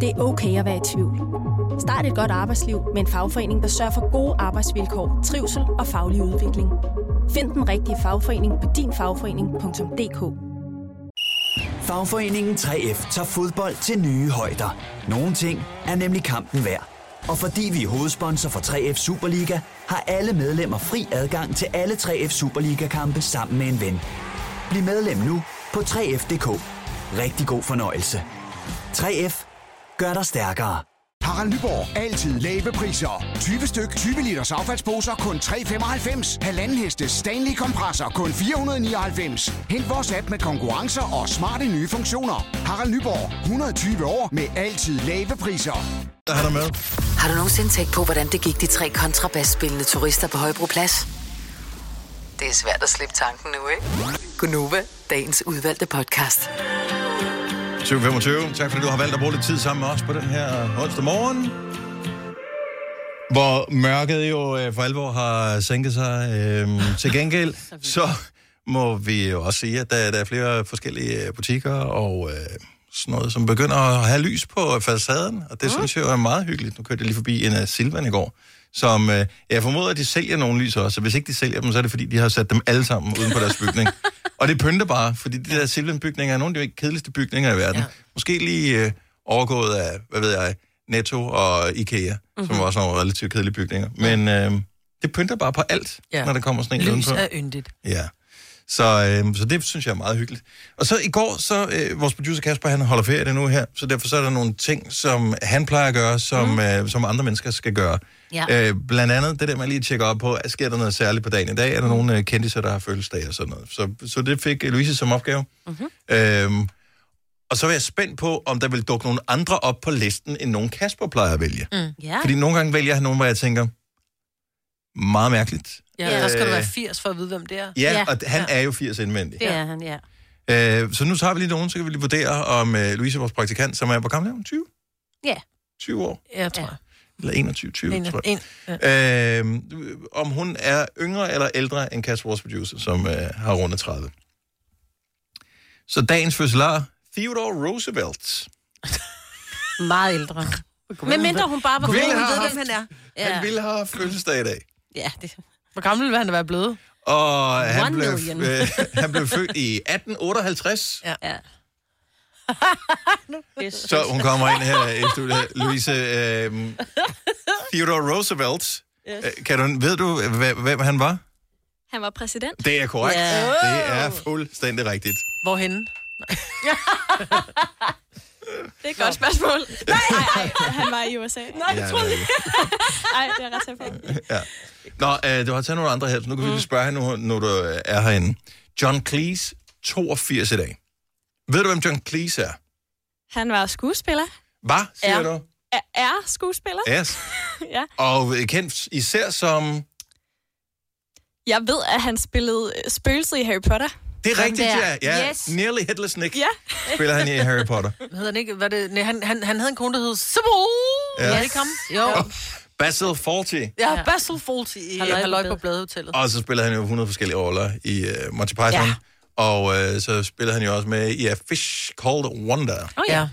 Det er okay at være i tvivl. Start et godt arbejdsliv med en fagforening, der sørger for gode arbejdsvilkår, trivsel og faglig udvikling. Find den rigtige fagforening på dinfagforening.dk. Fagforeningen 3F tager fodbold til nye højder. Nogle ting er nemlig kampen værd. Og fordi vi er hovedsponsor for 3F Superliga, har alle medlemmer fri adgang til alle 3F Superliga-kampe sammen med en ven. Bliv medlem nu på 3F.dk. Rigtig god fornøjelse. 3F gør dig stærkere. Harald Nyborg. Altid lave priser. 20 styk, 20 liters affaldsposer kun 3,95. Halvanden heste Stanley kompresser kun 499. Hent vores app med konkurrencer og smarte nye funktioner. Harald Nyborg. 120 år med altid lave priser. Der er der med. Har du nogensinde tænkt på, hvordan det gik de tre kontrabasspillende turister på Højbroplads? Det er svært at slippe tanken nu, ikke? Gunova, dagens udvalgte podcast. 2025. Tak fordi du har valgt at bruge lidt tid sammen med os på den her onsdag morgen. Hvor mørket jo øh, for alvor har sænket sig. Øhm, til gengæld, så må vi jo også sige, at der, der er flere forskellige øh, butikker og øh, sådan noget, som begynder at have lys på facaden, og det mm. synes jeg jo er meget hyggeligt. Nu kørte jeg lige forbi en af Silvan i går, som øh, jeg formoder, at de sælger nogle lys også, og hvis ikke de sælger dem, så er det fordi, de har sat dem alle sammen uden på deres bygning. og det pynter bare, fordi de der Silvan-bygninger er nogle af de kedeligste bygninger i verden. Ja. Måske lige øh, overgået af, hvad ved jeg, Netto og Ikea, mm-hmm. som også er nogle relativt kedelige bygninger. Men øh, det pynter bare på alt, ja. når der kommer sådan en Lys udenfor. er yndigt. Ja. Så, øh, så det synes jeg er meget hyggeligt. Og så i går, så øh, vores producer Kasper, han holder ferie nu her, så derfor så er der nogle ting, som han plejer at gøre, som, mm. øh, som andre mennesker skal gøre. Ja. Øh, blandt andet det der med lige at tjekke op på, sker der noget særligt på dagen i dag? Er der Mm. nogle øh, kendtiser, der har fødselsdag og sådan noget? Så, så det fik Louise som opgave. Mhm. Øhm, og så var jeg spændt på, om der vil dukke nogle andre op på listen, end nogen Kasper plejer at vælge. Mm. Ja. Fordi nogle gange vælger han nogen, hvor jeg tænker, meget mærkeligt. Ja, der skal du være Øh, 80 for at vide, hvem det er. Ja, og han er jo 80 indvendig. Det er han, ja. Øh, så nu tager vi lige nogen, så kan vi lige vurdere, om øh, Louise, vores praktikant, som er, hvor gammel er hun? 20? Ja. 20 år? Ja, jeg tror jeg. Eller 21, 20, En- tror jeg. en- Øh, om hun er yngre eller ældre end Kasper, vores producer, som øh, har rundet 30. Så dagens fødselar, Theodore Roosevelt. Meget ældre. Men mindre hun bare var hun ved, hvem han er. Ja. Han ville have fødselsdag i dag. Ja, det... Hvor gammel vil han være blevet? Og han One blev, million. øh, han blev født i 1858. Ja. ja. Så hun kommer ind her i studiet. Louise, øh, Theodore Roosevelt. Yes. Øh, Kan du, ved du, hvem, hvem han var? Han var præsident. Det er korrekt. Ja. Det er fuldstændig rigtigt. Hvorhenne? Det er et godt spørgsmål. Nej, nej, han var i USA. Nej, Ja, jeg troede det ikke. Nej, det er ret sikker på. Ja. Nå, øh, du har taget nogle andre her, så nu kan vi lige spørge hende, nu, når du øh, er herinde. John Cleese, 82 i dag. Ved du, hvem John Cleese er? Han var skuespiller. Hvad, siger Er. du? Er, er skuespiller. Yes. ja. Og øh, kendt især som... Jeg ved, at han spillede øh, spøgelset i Harry Potter. Det er rigtigt, ja. ja. Yes. Nearly Headless Nick Ja. spiller han i Harry Potter. Hvad hedder han ikke? Hvad det, nej, han, han, han havde en kone, der hed Sybil. Ja. Ja. Det ham? Jo. Basil Fawlty. Ja, Basil Fawlty i Halløj på. Bladehotellet. Og så spiller han jo 100 forskellige roller i uh, Monty Python. Ja. Og uh, så spiller han jo også med i A Fish Called Wonder. Oh, ja.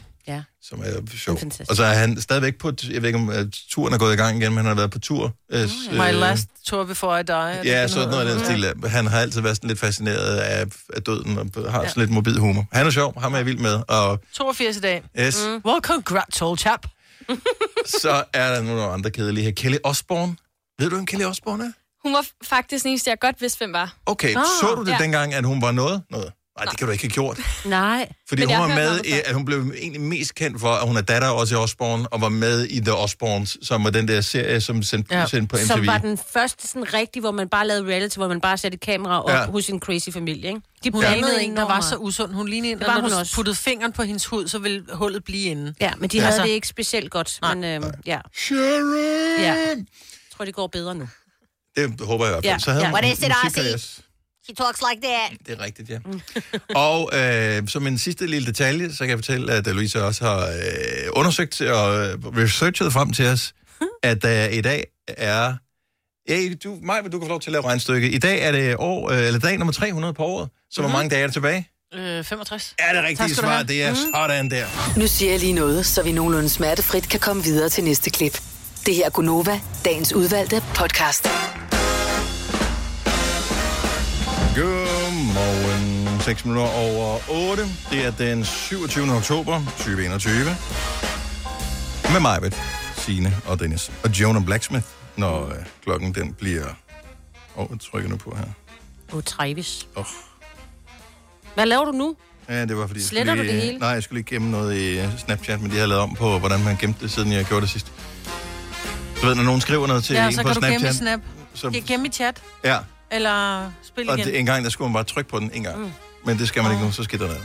Ja. Som er sjov. fantastisk. Og så er han stadigvæk på, jeg ved ikke om uh, turen er gået i gang igen, men han har været på tur. Uh, My last tour before I die. det, Ja, den sådan noget af den stil. Han har altid været sådan lidt fascineret af, af døden, og har sådan lidt morbid humor. Han er sjov, ham er jeg vild med. Og 82 i dag. Yes. Mm. Well, congrats, old chap. så er der nogle andre kedelige her. Kelly Osbourne. Ved du, hvem Kelly Osbourne er? Hun var faktisk den eneste, jeg godt vidste, hvem var. Okay, Ah. så du det Ja. dengang, at hun var noget? Noget. Nej, det kan du ikke have gjort. Nej. Fordi Men hun var med, i, at hun blev egentlig mest kendt for, at hun er datter af Ozzy Osbourne, og var med i The Osbournes, som var den der serie, som sendte ja. sendt på MTV. Som var den første sådan rigtig, hvor man bare lavede reality, hvor man bare satte et kamera op Ja. ja. hos en crazy familie, ikke? De Hun blandede lignede en, der var så usund. Hun lignede en, der var når hun du også. puttede fingeren på hendes hud, så ville hullet blive inde. Ja, men de havde det ikke specielt godt. Men øhm, ja. Sharon! Ja. Jeg tror, det går bedre nu. Det håber jeg i hvert fald. Ja. Så havde Ja. hun What is it, She talks like that. Det er rigtigt, ja. og øh, som en sidste lille detalje, så kan jeg fortælle, at Louise også har øh, undersøgt og øh, researchet frem til os, at der i dag er... Ja, du, Maj, du kan få lov til at lave regnstykke. I dag er det år, øh, eller dag nummer 300 på året. Så hvor mange dage er der tilbage? Øh, 65. Er det rigtige svar? have. Det er Mhm. sådan der. Nu siger jeg lige noget, så vi nogenlunde smertefrit kan komme videre til næste klip. Det her er Gunova, dagens udvalgte podcast. Godmorgen. 6 minutter over 8. Det er den 27. oktober 2021. Med mig, Signe og Dennis. Og Jonah Blacksmith, når øh, klokken den bliver... Åh, oh, jeg trykker nu på her. Åh, Travis. Åh. Hvad laver du nu? Ja, det var fordi... jeg Sletter skulle du det hele? Nej, jeg skulle lige gemme noget i øh, Snapchat, men de havde lavet om på, hvordan man gemte det, siden jeg gjorde det sidst. Du ved, når nogen skriver noget til Ja, en så på kan du Snapchat. gemme i Snap. Så... Gemme i chat, Ja, eller spil og igen. det, en gang, der skulle man bare trykke på den en gang. Mm. Men det skal man ikke nu, så skidt der noget.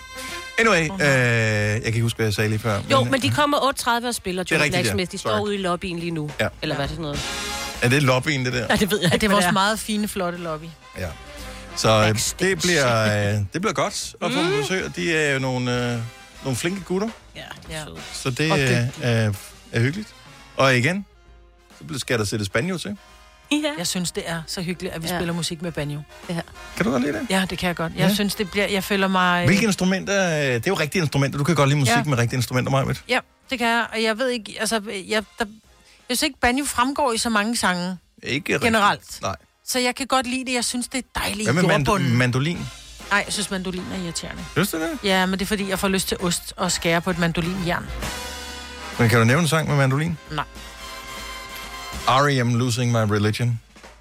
Anyway, øh, jeg kan ikke huske, hvad jeg sagde lige før. Jo, men de kommer 8.30 og spiller er John rigtigt, ja. Blacksmith. De står Sorry. ude i lobbyen lige nu. Ja. Eller hvad er det sådan noget? Er det lobbyen, det der? Ja, det ved jeg Ja, ikke, det er vores meget fine, flotte lobby. Ja. Så øh, det bliver, øh, det bliver godt at få mm. besøg. og De er jo nogle, øh, nogle flinke gutter, Ja, ja. så det Og øh, er, er hyggeligt. Og igen, så bliver- skal der sættes banjo til. Ja. Jeg synes, det er så hyggeligt, at vi Ja. spiller musik med banjo. Ja. Kan du godt lide det? Ja, det kan jeg godt. Jeg Ja. synes, det bliver... Jeg føler mig... Hvilke instrumenter? øh, Det er jo rigtige instrumenter. Du kan godt lide musik Ja. med rigtige instrumenter, Majbet. Ja, det kan jeg. Og jeg ved ikke... Altså, jeg, der, jeg synes ikke, banjo fremgår i så mange sange Ikke rigtigt. generelt. Nej. Så jeg kan godt lide det. Jeg synes, det er dejligt Hvad med mand- mandolin? Nej, jeg synes, mandolin er irriterende. Synes du det? Ja, men det er fordi, jeg får lyst til ost og skære på et mandolinjern. Men kan du nævne en sang med mandolin? Nej. R.E.M. Losing My Religion.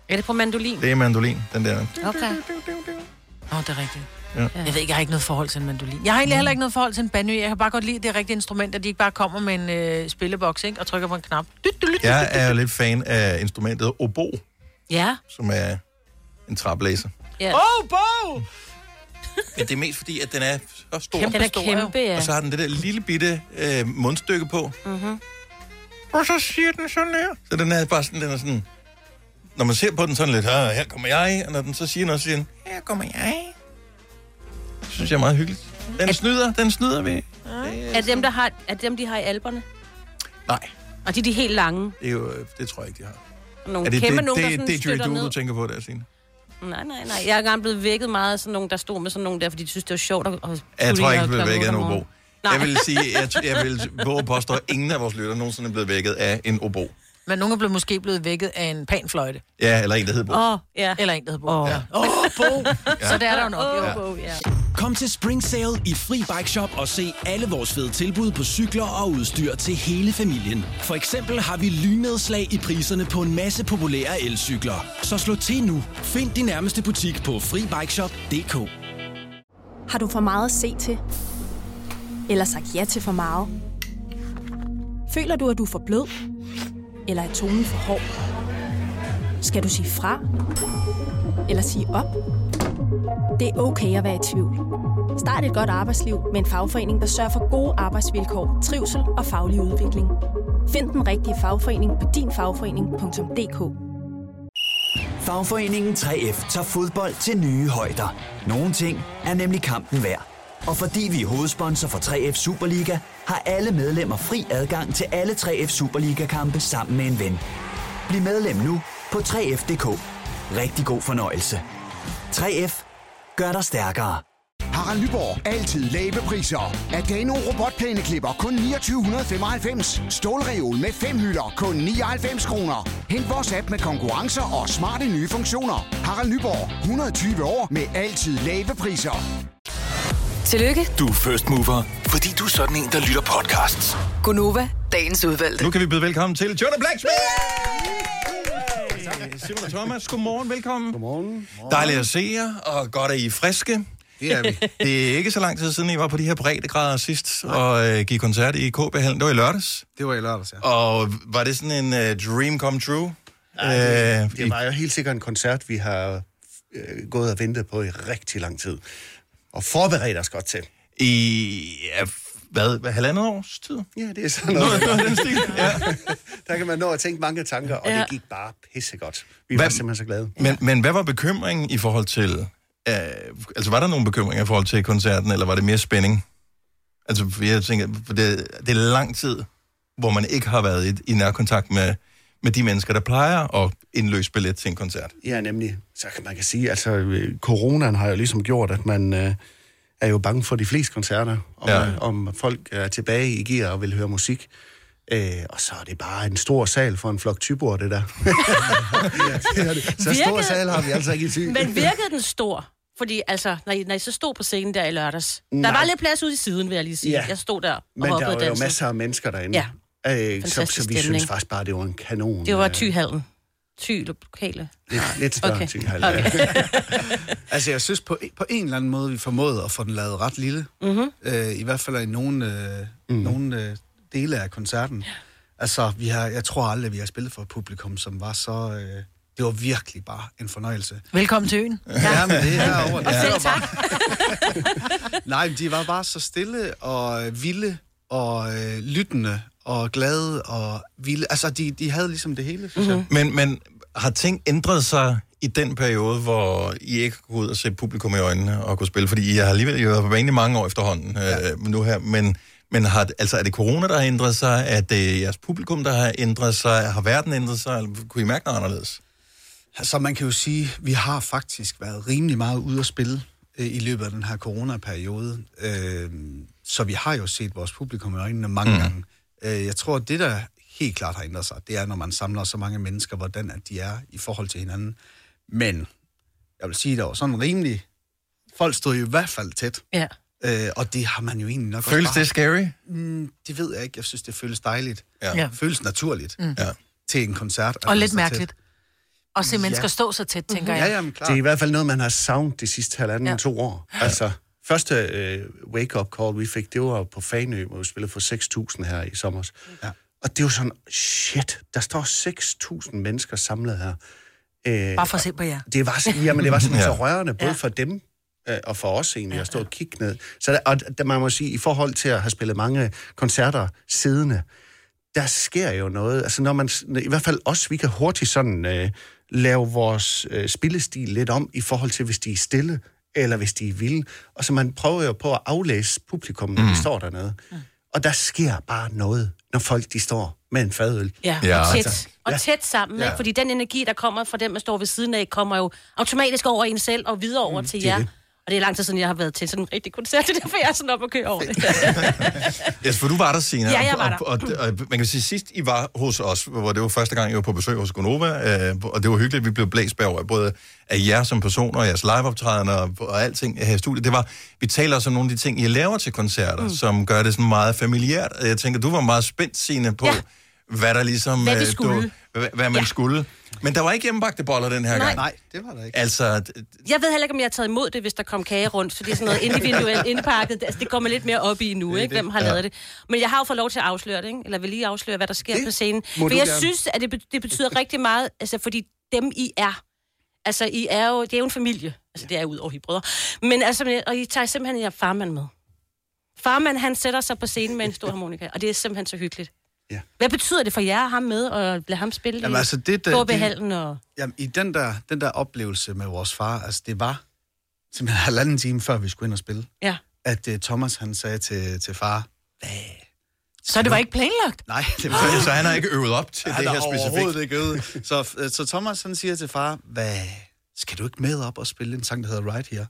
Er det på mandolin? Det er mandolin, den der. Okay. Åh, oh, det er rigtigt. Ja. Jeg ved ikke, jeg har ikke noget forhold til en mandolin. Jeg har egentlig heller ikke noget forhold til en banjo. Jeg kan bare godt lide, det rigtige instrument, at de ikke bare kommer med en øh, spilleboks, ikke? Og trykker på en knap. Jeg er lidt fan af instrumentet obo, Ja. som er en træblæser. ja. Oh, bo! Men det er mest fordi, at den er så stor. Kæmpe Den er kæmpe, ja. Og så har den det der lille bitte øh, mundstykke på. Mm-hmm. Og så siger den sådan her. Så den er bare sådan, den er sådan... Når man ser på den sådan lidt, "Ah, her kommer jeg, og når den så siger noget, så siger den, her kommer jeg. Det synes jeg er meget hyggeligt. Den snyder, den snyder vi. Er det dem, der har, er det dem, de har i alberne? Nej, Og de er de helt lange. det, er jo, det tror jeg ikke, de har. Nogle er det kæmpe det, nogen, der det, sådan det, det Jerry ned. du tænker på der, Signe? Nej, nej, nej. Jeg er engang blevet vækket meget af sådan nogen, der stod med sådan nogen der, fordi de synes, det var sjovt at at Jeg tror ikke, jeg blev vækket af en otte om obo. morgenen. Nej. Jeg vil sige, jeg, jeg vil våge påstå, at ingen af vores lytter nogensinde er blevet vækket af en obo. Men nogen er blevet, måske blevet vækket af en panfløjte. Ja, eller en, der hedder bo. Åh, oh, ja. Eller en, der hedder Bo. Åh. Ja. Åh, Bo! Så der er der jo nok. Åh, jo. Bo, ja. Kom til Spring Sale i Fri Bike Shop og se alle vores fede tilbud på cykler og udstyr til hele familien. For eksempel har vi lynedslag i priserne på en masse populære elcykler. Så slå til nu. Find din nærmeste butik på FriBikeShop.dk Har du for meget at se til? Eller sagt ja til for meget? Føler du, at du er for blød? Eller er tonen for hård? Skal du sige fra? Eller sige op? Det er okay at være i tvivl. Start et godt arbejdsliv med en fagforening, der sørger for gode arbejdsvilkår, trivsel og faglig udvikling. Find den rigtige fagforening på dinfagforening.dk Fagforeningen 3F tager fodbold til nye højder. Nogle ting er nemlig kampen værd. Og fordi vi er hovedsponsor for 3F Superliga, har alle medlemmer fri adgang til alle 3F Superliga-kampe sammen med en ven. Bliv medlem nu på 3F.dk. Rigtig god fornøjelse. 3F gør dig stærkere. Harald Nyborg. Altid lave priser. Adano robotplæneklipper kun 2995. Stålreol med fem hylder kun 99 kroner. Hent vores app med konkurrencer og smarte nye funktioner. Harald Nyborg. 120 år med altid lave priser. Tillykke, Du er first mover, fordi du er sådan en, der lytter podcasts. Gunova, dagens udvalgte. Nu kan vi byde velkommen til Jonah Blacksmith! Simon og Thomas, godmorgen, velkommen. Godmorgen. Dejligt at se jer, og godt at I er friske. det er vi. Det er ikke så lang tid siden, I var på de her breddegrader sidst, og øh, gik koncert i KB-hallen. Det var i lørdags. Det var i lørdags, ja. Og var det sådan en øh, dream come true? Nej, det, Øh, det var jo helt sikkert en koncert, vi har øh, gået og ventet på i rigtig lang tid. Og forberedt os godt til. I ja, hvad, hvad, halvandet års tid? Ja, det er sådan Noget, af den stil. Ja. Der kan man nå at tænke mange tanker, og Ja. det gik bare pissegodt. Vi var Hvad- simpelthen så glade. Men, men hvad var bekymringen i forhold til... Øh, altså, var der nogle bekymringer i forhold til koncerten, eller var det mere spænding? Altså, for jeg tænker, for det, det er lang tid, hvor man ikke har været i, i nærkontakt med, med de mennesker, der plejer at indløse billet til en koncert. Ja, nemlig. Så kan man kan sige, altså, øh, coronaen har jo ligesom gjort, at man øh, er jo bange for de fleste koncerter, om, Ja. ja. om folk er tilbage i gear og vil høre musik. Øh, og så er det bare en stor sal for en flok typer, det der. ja, det er det. Så stor Virkede- sal har vi altså ikke i ty. Men virkede den stor? Fordi altså, når I, når I så stod på scenen der i lørdags, der Nej. var lidt plads ude i siden, vil jeg lige sige. Ja. Jeg stod der og Men der var jo dansede. masser af mennesker derinde. Ja. Øh, så, så vi synes faktisk bare, det var en kanon. Det var øh, Tyhallen. Ty lokale. Lidt, lidt større Okay. Thy-hal, Okay. ja. Altså, jeg synes på, på en eller anden måde, vi formåede at få den lavet ret lille. Mm-hmm. Øh, I hvert fald i nogle, øh, mm. nogle øh, dele af koncerten. Altså, vi har, jeg tror aldrig, vi har spillet for et publikum, som var så... Øh, det var virkelig bare en fornøjelse. Velkommen til øen. Ja, men det er over. Og det selv bare... Nej, men de var bare så stille og øh, vilde og øh, lyttende og glade og vilde. Altså, de, de havde ligesom det hele, synes mm-hmm. Men, men har ting ændret sig i den periode, hvor I ikke kunne ud og se publikum i øjnene og kunne spille? Fordi I har alligevel jo været på banen i mange år efterhånden ja. øh, nu her, men, men har, altså, er det corona, der har ændret sig? Er det jeres publikum, der har ændret sig? Har verden ændret sig? Eller kunne I mærke noget anderledes? Så man kan jo sige, at vi har faktisk været rimelig meget ude at spille øh, i løbet af den her coronaperiode. Øh, så vi har jo set vores publikum i øjnene mange mm. gange. Øh, jeg tror, at det, der helt klart har ændret sig, det er, når man samler så mange mennesker, hvordan at de er i forhold til hinanden. Men jeg vil sige, der var sådan rimelig... Folk stod jo i hvert fald tæt. Ja. Øh, og det har man jo egentlig nok Føles også det scary? Mm, det ved jeg ikke. Jeg synes, det føles dejligt. Ja. Ja. Føles naturligt Mm. ja. til en koncert. Og lidt står tæt. mærkeligt. Og se mennesker Ja. stå så tæt, tænker Mhm. jeg. Ja, jamen, klar. Det er i hvert fald noget, man har savnet de sidste halvanden Ja. ja. to år. Altså, første øh, wake-up call, vi fik, det var på Fanø, hvor vi spillede for 6.000 her i sommer. Ja. Og det er jo sådan, shit, der står 6.000 mennesker samlet her. Øh, Bare for at se på jer. det var, jamen, det var sådan Ja. så rørende, både Ja. ja. for dem øh, og for os egentlig, at stå og kigge ned. Så der, og der, man må sige, i forhold til at have spillet mange koncerter siddende, der sker jo noget. Altså når man, i hvert fald os, vi kan hurtigt sådan øh, lave vores øh, spillestil lidt om, i forhold til, hvis de er stille, eller hvis de er vilde. Og så man prøver jo på at aflæse publikum, når mm. de står dernede. Og der sker bare noget, når folk de står med en fadøl. Ja, Ja, og tæt. altså. Og Ja. tæt sammen, Ja. ikke? Fordi den energi, der kommer fra dem, der står ved siden af, kommer jo automatisk over en selv og videre over mm, til er jer. det. Og det er lang tid siden, jeg har været til sådan en rigtig koncert, det er derfor, jeg er sådan op og køre over det. Ja, for du var der, Signe. Ja, jeg var der. Og, og, og, og man kan sige, sidst I var hos os, hvor det var første gang, I var på besøg hos Gonova, øh, og det var hyggeligt, vi blev blæst bagover, både af jer som personer, og jeres liveoptrædener og, og alting her i studiet. Det var, vi taler også om nogle af de ting, I laver til koncerter, mm. som gør det sådan meget familiært. Jeg tænker, du var meget spændt, Signe, på, ja. Hvad der ligesom... Hvad vi øh, skulle. Du, hvad, hvad man ja. skulle. Men der var ikke hjemmebagte boller den her Nej. gang. Nej, det var der ikke. Altså, Jeg ved heller ikke, om jeg har taget imod det, hvis der kom kage rundt, for det er sådan noget individuelt indpakket. Altså, det går man lidt mere op i nu, Det ikke? det. Hvem har Ja. lavet det? Men jeg har jo fået lov til at afsløre det, ikke? Eller vil lige afsløre, hvad der sker Det på scenen. For jeg gerne. synes, at det, det betyder rigtig meget, altså fordi dem I er, altså I er jo, det er jo en familie. Altså det er ud over I brødre. Men altså, og I tager simpelthen jer farmand med. Farmand, han sætter sig på scenen med en stor harmonika, og det er simpelthen så hyggeligt. Ja. Hvad betyder det for jer at have ham med, og lade ham spille Jamen, i altså, det, der- KB-hallen? Og... Jamen, i den der, den der oplevelse med vores far, altså det var simpelthen halvanden time, før vi skulle ind og spille, Ja. at uh, Thomas han sagde til, til far, Så det var ikke planlagt? nej, det var så, så han har ikke øvet op til han det her specifikt. overhovedet ikke øvet. Så, øh, så Thomas han siger til far, hvad, skal du ikke med op og spille en sang, der hedder Right Here?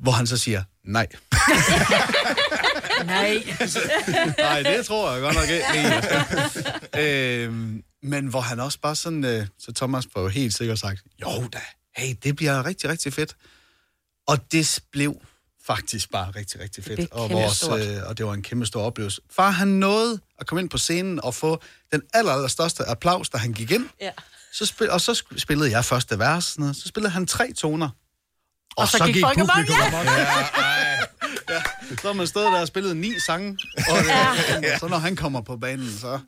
Hvor han så siger, nej. Nej. Nej, det tror jeg godt nok ikke. øhm, men hvor han også bare sådan, øh, så Thomas var jo helt sikkert sagt, jo da, hey, det bliver rigtig, rigtig fedt. Og det blev faktisk bare rigtig, rigtig fedt. Det og, vores, øh, og det var en kæmpe stor oplevelse. Far, han nåede at komme ind på scenen og få den aller, aller største applaus, da han gik ind. Ja. Så spil, og så spillede jeg første vers, så spillede han tre toner. Og, så, så gik, gik publikum amok. Ja. Ja, Så har man stået der og spillet ni sange, og ja. så når han kommer på banen, så...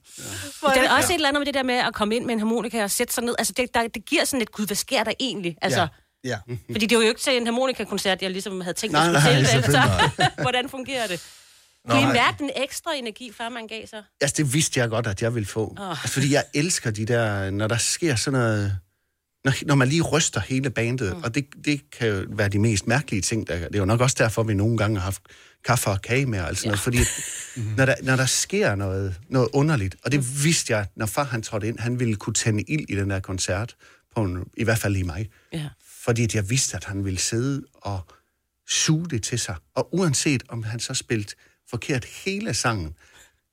Ja. Der er også et eller andet med det der med at komme ind med en harmonika og sætte sig ned. Altså, det, der, det giver sådan et, gud, hvad sker der egentlig? Altså, Ja. Ja. Fordi det var jo ikke til en harmonikakoncert, jeg ligesom havde tænkt, Nej, at skulle til. Så selvfølgelig hvordan fungerer det? Nå, Kunne I mærke den ekstra energi, før man gav sig? Altså, det vidste jeg godt, at jeg ville få. Oh. Altså, fordi jeg elsker de der, når der sker sådan noget... Når, når man lige ryster hele bandet, mm. og det, det kan jo være de mest mærkelige ting. Der, det er jo nok også derfor, vi nogle gange har haft kaffe og kage med, og alt sådan noget, fordi at, når, der, når der sker noget, noget underligt, og det vidste jeg, når far han trådte ind, han ville kunne tænde ild i den der koncert, på en, i hvert fald i mig. Ja. Fordi at jeg vidste, at han ville sidde og suge det til sig. Og uanset om han så spillede forkert hele sangen,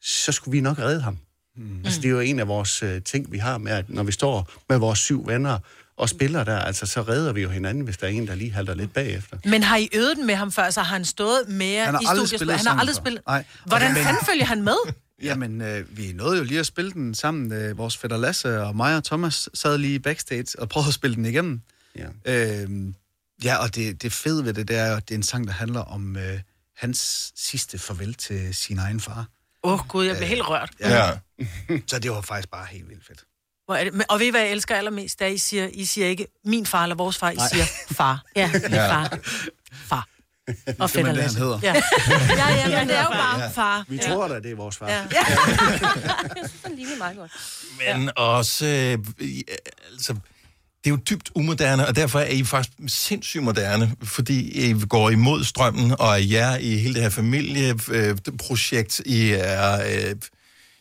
så skulle vi nok redde ham. Mm. Altså, det er jo en af vores øh, ting, vi har med, at når vi står med vores syv venner og spiller der, altså, så redder vi jo hinanden, hvis der er en, der lige halter lidt bagefter. Men har I øvet den med ham før, så har han stået mere Han i studiet? Han har aldrig spillet. Nej. Hvordan Men- fanden følger han med? Jamen, øh, vi nåede jo lige at spille den sammen. Øh, vores fætter Lasse og mig og Thomas sad lige backstage og prøvede at spille den igennem. Ja, øh, ja og det, det fede ved det, det er at det er en sang, der handler om øh, hans sidste farvel til sin egen far. Åh, oh, gud, jeg bliver helt rørt. Ja. Så det var faktisk bare helt vildt fedt. Hvor er det? Men- Og ved I, hvad jeg elsker allermest? Er, I siger, I siger ikke min far eller vores far, I Nej. siger far. Ja, min Ja. far. Far. Og Det er det, han hedder. Ja. ja, ja, men det er jo bare Ja. far. Vi tror da, det er vores far. Ja. Jeg synes, den ligner meget godt. Men ja. også, øh, altså, det er jo dybt umoderne, og derfor er I faktisk sindssygt moderne, fordi I går imod strømmen, og er jer i hele det her familieprojekt, I er øh,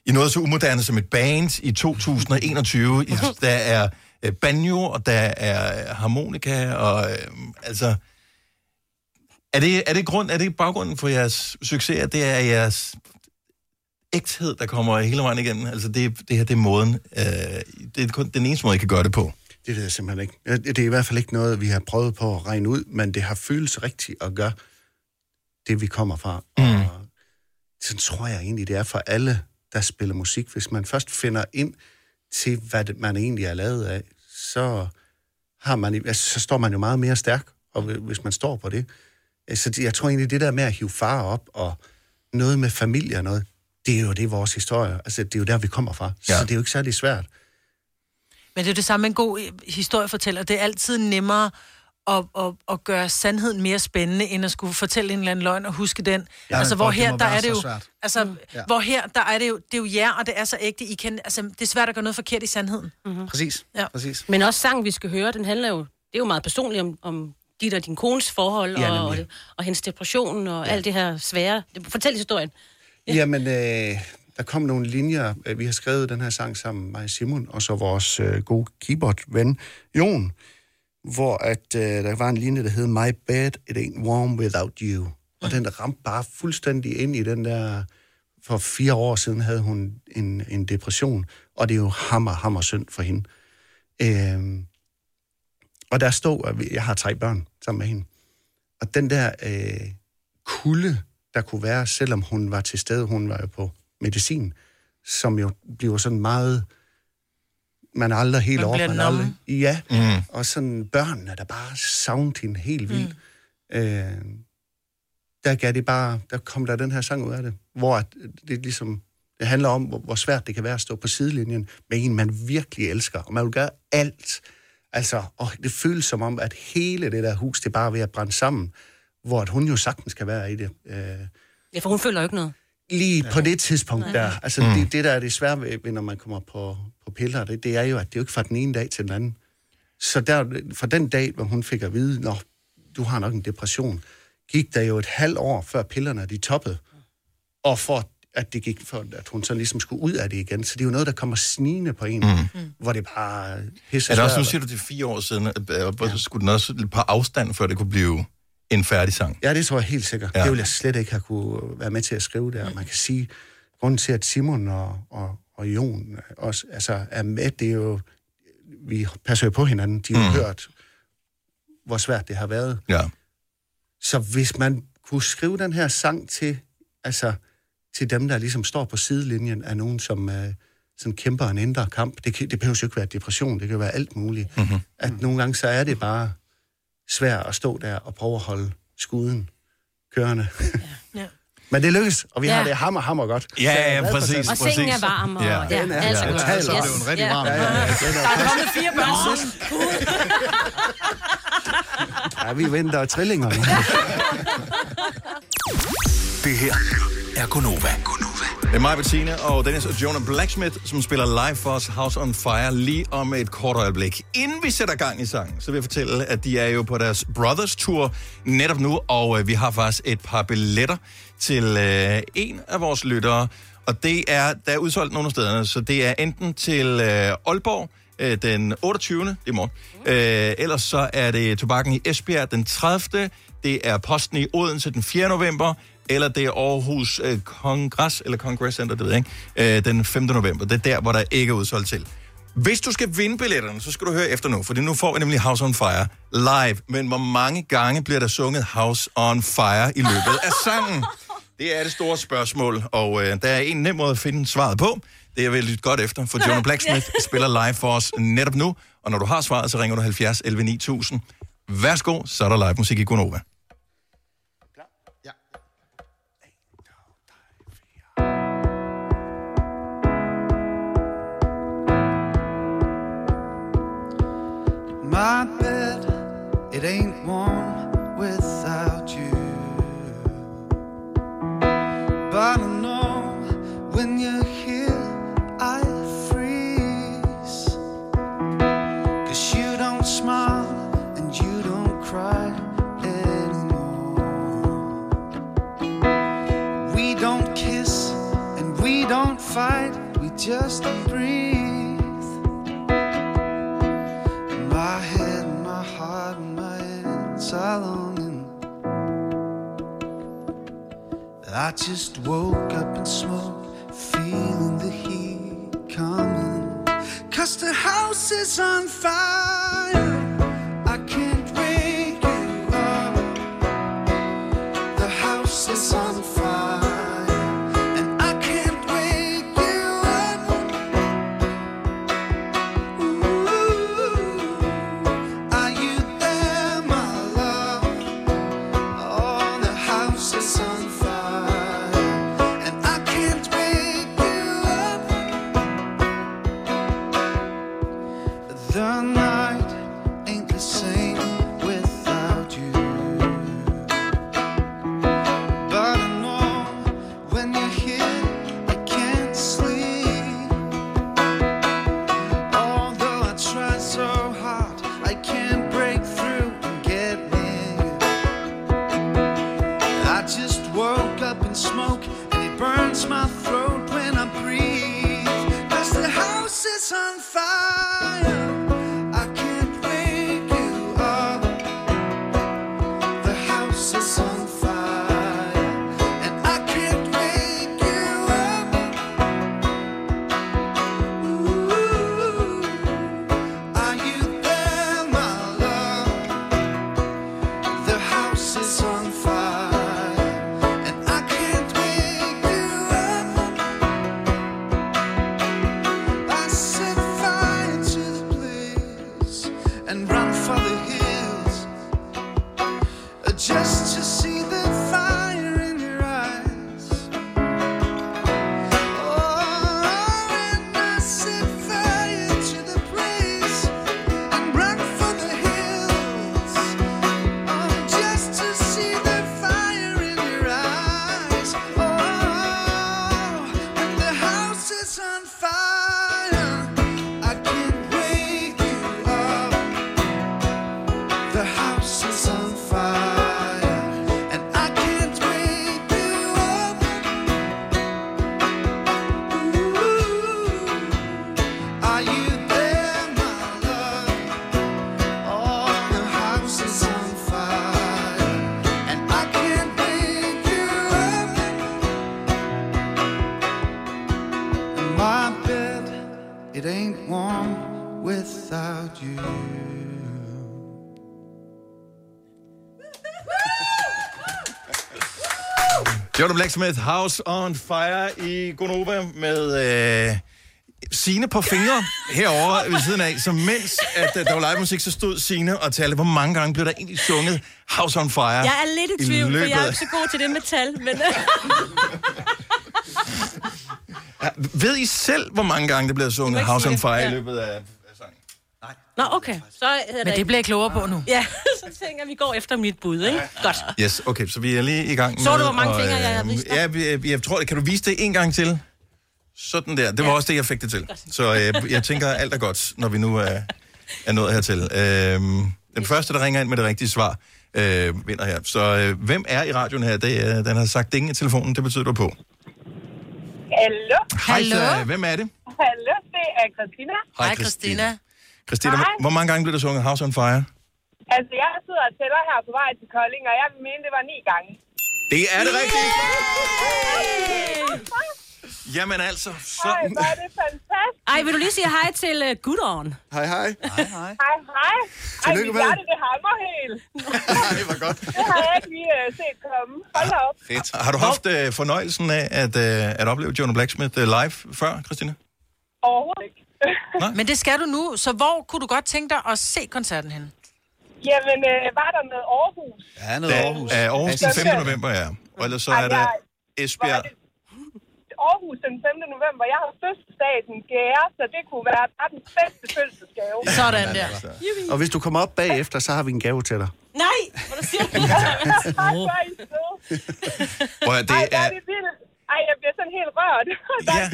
I noget så umoderne som et band i 2021. I, der er øh, banjo, og der er harmonika, og øh, altså... Er det, er det grund, er det baggrunden for jeres succes, at det er jeres ægthed, der kommer hele vejen igennem? Altså det, det her, det er måden. Øh, det er kun den eneste måde, I kan gøre det på. Det ved jeg simpelthen ikke. Det er i hvert fald ikke noget, vi har prøvet på at regne ud, men det har føles rigtigt at gøre det, vi kommer fra. Mm. Og sådan tror jeg egentlig, det er for alle, der spiller musik. Hvis man først finder ind til, hvad man egentlig er lavet af, så, har man, altså, så står man jo meget mere stærk, og hvi- hvis man står på det. Så jeg tror egentlig, det der med at hive far op, og noget med familie og noget, det er jo det, vores historie. Altså, det er jo der, vi kommer fra. Ja. Så det er jo ikke særlig svært. Men det er det samme en god øh, historiefortæller. Det er altid nemmere at, at, at gøre sandheden mere spændende, end at skulle fortælle en eller anden løgn og huske den. Ja, altså, hvor her, der er det jo... svært. Altså, ja. hvor her, der er det jo, det er jo jer, og det er så ægte. I kan, altså, det er svært at gøre noget forkert i sandheden. Mm-hmm. Præcis. Ja. Præcis. Men også sangen, vi skal høre, den handler jo, det er jo meget personligt om, om dit og din kones forhold, Ja, og, og, og hendes depression, og ja. alt det her svære. Fortæl historien. Ja. Jamen, øh, der kom nogle linjer. Øh, vi har skrevet den her sang sammen, med Simon, og så vores øh, gode keyboard-ven, Jon, hvor at, øh, der var en linje, der hed My bed, it ain't warm without you. Og den ramte bare fuldstændig ind i den der... For fire år siden havde hun en, en depression, og det er jo hammer, hammer synd for hende. Øh, og der stod, at jeg har tre børn sammen med hende. Og den der øh, kulde, der kunne være, selvom hun var til stede, hun var jo på medicin, som jo bliver sådan meget... Man er aldrig helt over. Man er aldrig, ja, Mm. og sådan børnene, der bare savnede hende helt vildt. Mm. Øh, der gav det bare, der kom der den her sang ud af det, hvor at det ligesom, det handler om, hvor, hvor svært det kan være at stå på sidelinjen med en, man virkelig elsker, og man vil gøre alt. Altså, og det føles som om, at hele det der hus, det er bare ved at brænde sammen, hvor at hun jo sagtens kan være i det. Øh, Ja, for hun føler jo ikke noget. Lige på det tidspunkt Nej. der. Altså, Mm. mm. det, det, der er det svære ved, når man kommer på, på piller, det, det er jo, at det er jo ikke fra den ene dag til den anden. Så der, fra den dag, hvor hun fik at vide, at du har nok en depression, gik der jo et halvt år, før pillerne de toppede. Og for at det gik for, at hun så ligesom skulle ud af det igen. Så det er jo noget, der kommer snigende på en, mm. hvor det bare pisser Er det også, nu siger du, det er fire år siden, at- og ja. skulle den også lidt på afstand, før det kunne blive en færdig sang? Ja, det tror jeg helt sikkert. Ja. Det ville jeg slet ikke have kunne være med til at skrive der. Man kan sige, grunden til, at Simon og, og, og Jon også altså, er med, det er jo, vi passer jo på hinanden. De har Mm. hørt, hvor svært det har været. Ja. Så hvis man kunne skrive den her sang til, altså, til dem, der ligesom står på sidelinjen af nogen, som uh, sådan kæmper en indre kamp, det, kan, det behøver jo ikke være depression, det kan jo være alt muligt. Mm-hmm. At nogle gange så er det bare svært at stå der og prøve at holde skuden kørende. Ja. Men det lykkes, og vi Ja. har det hammer, hammer godt. Ja, ja, præcis, det. Og sengen er varm, og Ja. ja, Den er- alt er ja, godt. totalt Så er det jo en rigtig Ja. varm. Ja, ja, ja, Der er, kommet fire børn. ja, vi venter trillinger. Det her er Gonova. Det er mig, Bettina, og Dennis og Jonah Blacksmith, som spiller live for os House on Fire lige om et kort øjeblik. Inden vi sætter gang i sangen, så vil jeg fortælle, at de er jo på deres Brothers Tour netop nu, og øh, vi har faktisk et par billetter til øh, en af vores lyttere, og det er, der er udsolgt nogle af stederne, så det er enten til øh, Aalborg, øh, den 28. det er i morgen. Øh, ellers så er det Tobakken i Esbjerg den 30. Det er Posten i Odense den 4. november, eller det er Aarhus øh, Kongress, eller Congress Center, det ved jeg ikke, øh, den 5. november. Det er der, hvor der ikke er udsolgt til. Hvis du skal vinde billetterne, så skal du høre efter nu, for nu får vi nemlig House on Fire live. Men hvor mange gange bliver der sunget House on Fire i løbet af sangen? Det er det store spørgsmål, og øh, der er en nem måde at finde svaret på. Det er vel lidt godt efter, for Jonah Blacksmith spiller live for os netop nu. Og når du har svaret, så ringer du 70 11 9000. Værsgo, så er der live musik i Gunova. My throat it ain't warm without you. Jonah Blacksmith, House on Fire i Gonova med... Øh, Sine på fingre herovre ved siden af, så mens at, øh, der var live musik, så stod Sine og talte, hvor mange gange blev der egentlig sunget House on Fire. Jeg er lidt i tvivl, for løbet jeg er ikke så god til det med tal, men... Ved I selv, hvor mange gange det bliver sunget House on det. Fire Ja. i løbet af... Nå, okay. Så er Men det bliver jeg klogere på nu. Ja, så tænker jeg, vi går efter mit bud, ikke? Godt. Yes, okay, så vi er lige i gang Så med... du, hvor mange og, fingre jeg har øh, vist dig? Ja, jeg, jeg tror, kan du vise det en gang til? Sådan der. Det var ja. også det, jeg fik det til. Så øh, jeg tænker, alt er godt, når vi nu er, er nået hertil. Øh, den første, der ringer ind med det rigtige svar, øh, vinder her. Så øh, hvem er i radioen her? Det, er, den har sagt ding i telefonen, det betyder du på. Hallo? Hej, så, hvem er det? Hallo, det er Christina. Hej, Christina. Christina, hvor, Hej. hvor mange gange blev der sunget House on Fire? Altså, jeg sidder og tæller her på vej til Kolding, og jeg vil mene, det var ni gange. Det er det rigtige. Jamen altså, så... Ej, hvor er det fantastisk. Ej, vil du lige sige hej til uh, Gudrun? Hej, hej. Hej, hej. Hej, hej. Ej, Tillykke mit hjerte, det hammer helt. Det var godt. Det har jeg ikke lige uh, set komme. Hold op. Fedt. Har du haft øh, fornøjelsen af at, øh, at opleve Jonah Blacksmith øh, live før, Christina? Overhovedet ikke. Men det skal du nu, så hvor kunne du godt tænke dig at se koncerten hen? Jamen, øh, var der noget Aarhus? Ja, noget Da, Aarhus. Er Aarhus den 5. november, ja. Og ellers så er der Esbjerg. Aarhus den 5. november. Jeg har fødselsdag den 4. så det kunne være verdens bedste fødselsgave. Sådan der. Og hvis du kommer op bagefter, så har vi en gave til dig. Nej, hvor du siger? Ej, er er det Ej, hvor er, er det vildt. Ej, jeg bliver sådan helt rørt. Ja.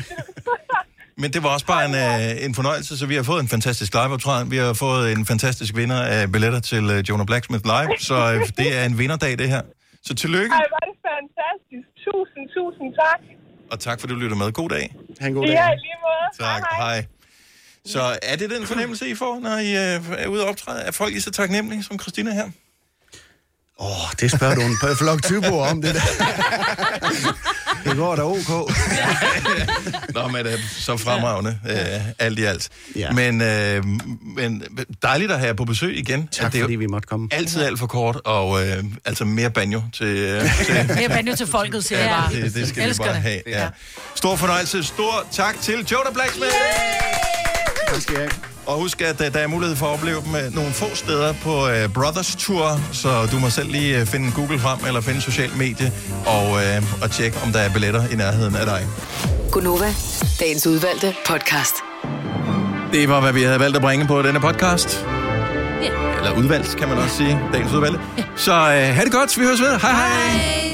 men det var også bare en, øh, en fornøjelse, så vi har fået en fantastisk liveoptræden. Vi har fået en fantastisk vinder af billetter til øh, Jonah Blacksmith live, så øh, det er en vinderdag, det her. Så tillykke, Ej, er det fantastisk. Tusind, tusind tak. Og tak fordi du lytter med. God dag. Ha' en god Ja, dag. i lige måde. Tak, hej. Så er det den fornemmelse, I får, når I øh, er ude og optræde? Er folk lige så taknemmelige som Christina her? Åh, oh, det spørger du en flok typer om, det der. det går da ok. Nå, men det er så fremragende, øh, alt i alt. Ja. Men, øh, men dejligt at have jer på besøg igen. Tak, det er fordi vi måtte komme. altid alt for kort, og øh, altså mere banjo til... Øh, til Mere banjo til folket, siger jeg bare. det, det skal vi Elsker bare det. have. Ja. Stor fornøjelse. Stor tak til Jonah Blacksmith. Tak skal I have. Og husk, at uh, der er mulighed for at opleve dem uh, nogle få steder på uh, Brothers Tour, så du må selv lige uh, finde Google frem, eller finde social medie, og, uh, og tjekke, om der er billetter i nærheden af dig. Gunova, dagens udvalgte podcast. Det var, hvad vi havde valgt at bringe på denne podcast. Ja. Eller udvalgt, kan man også sige. Dagens udvalgte. Så uh, ha' det godt. Vi høres ved. Hej hej. Hej.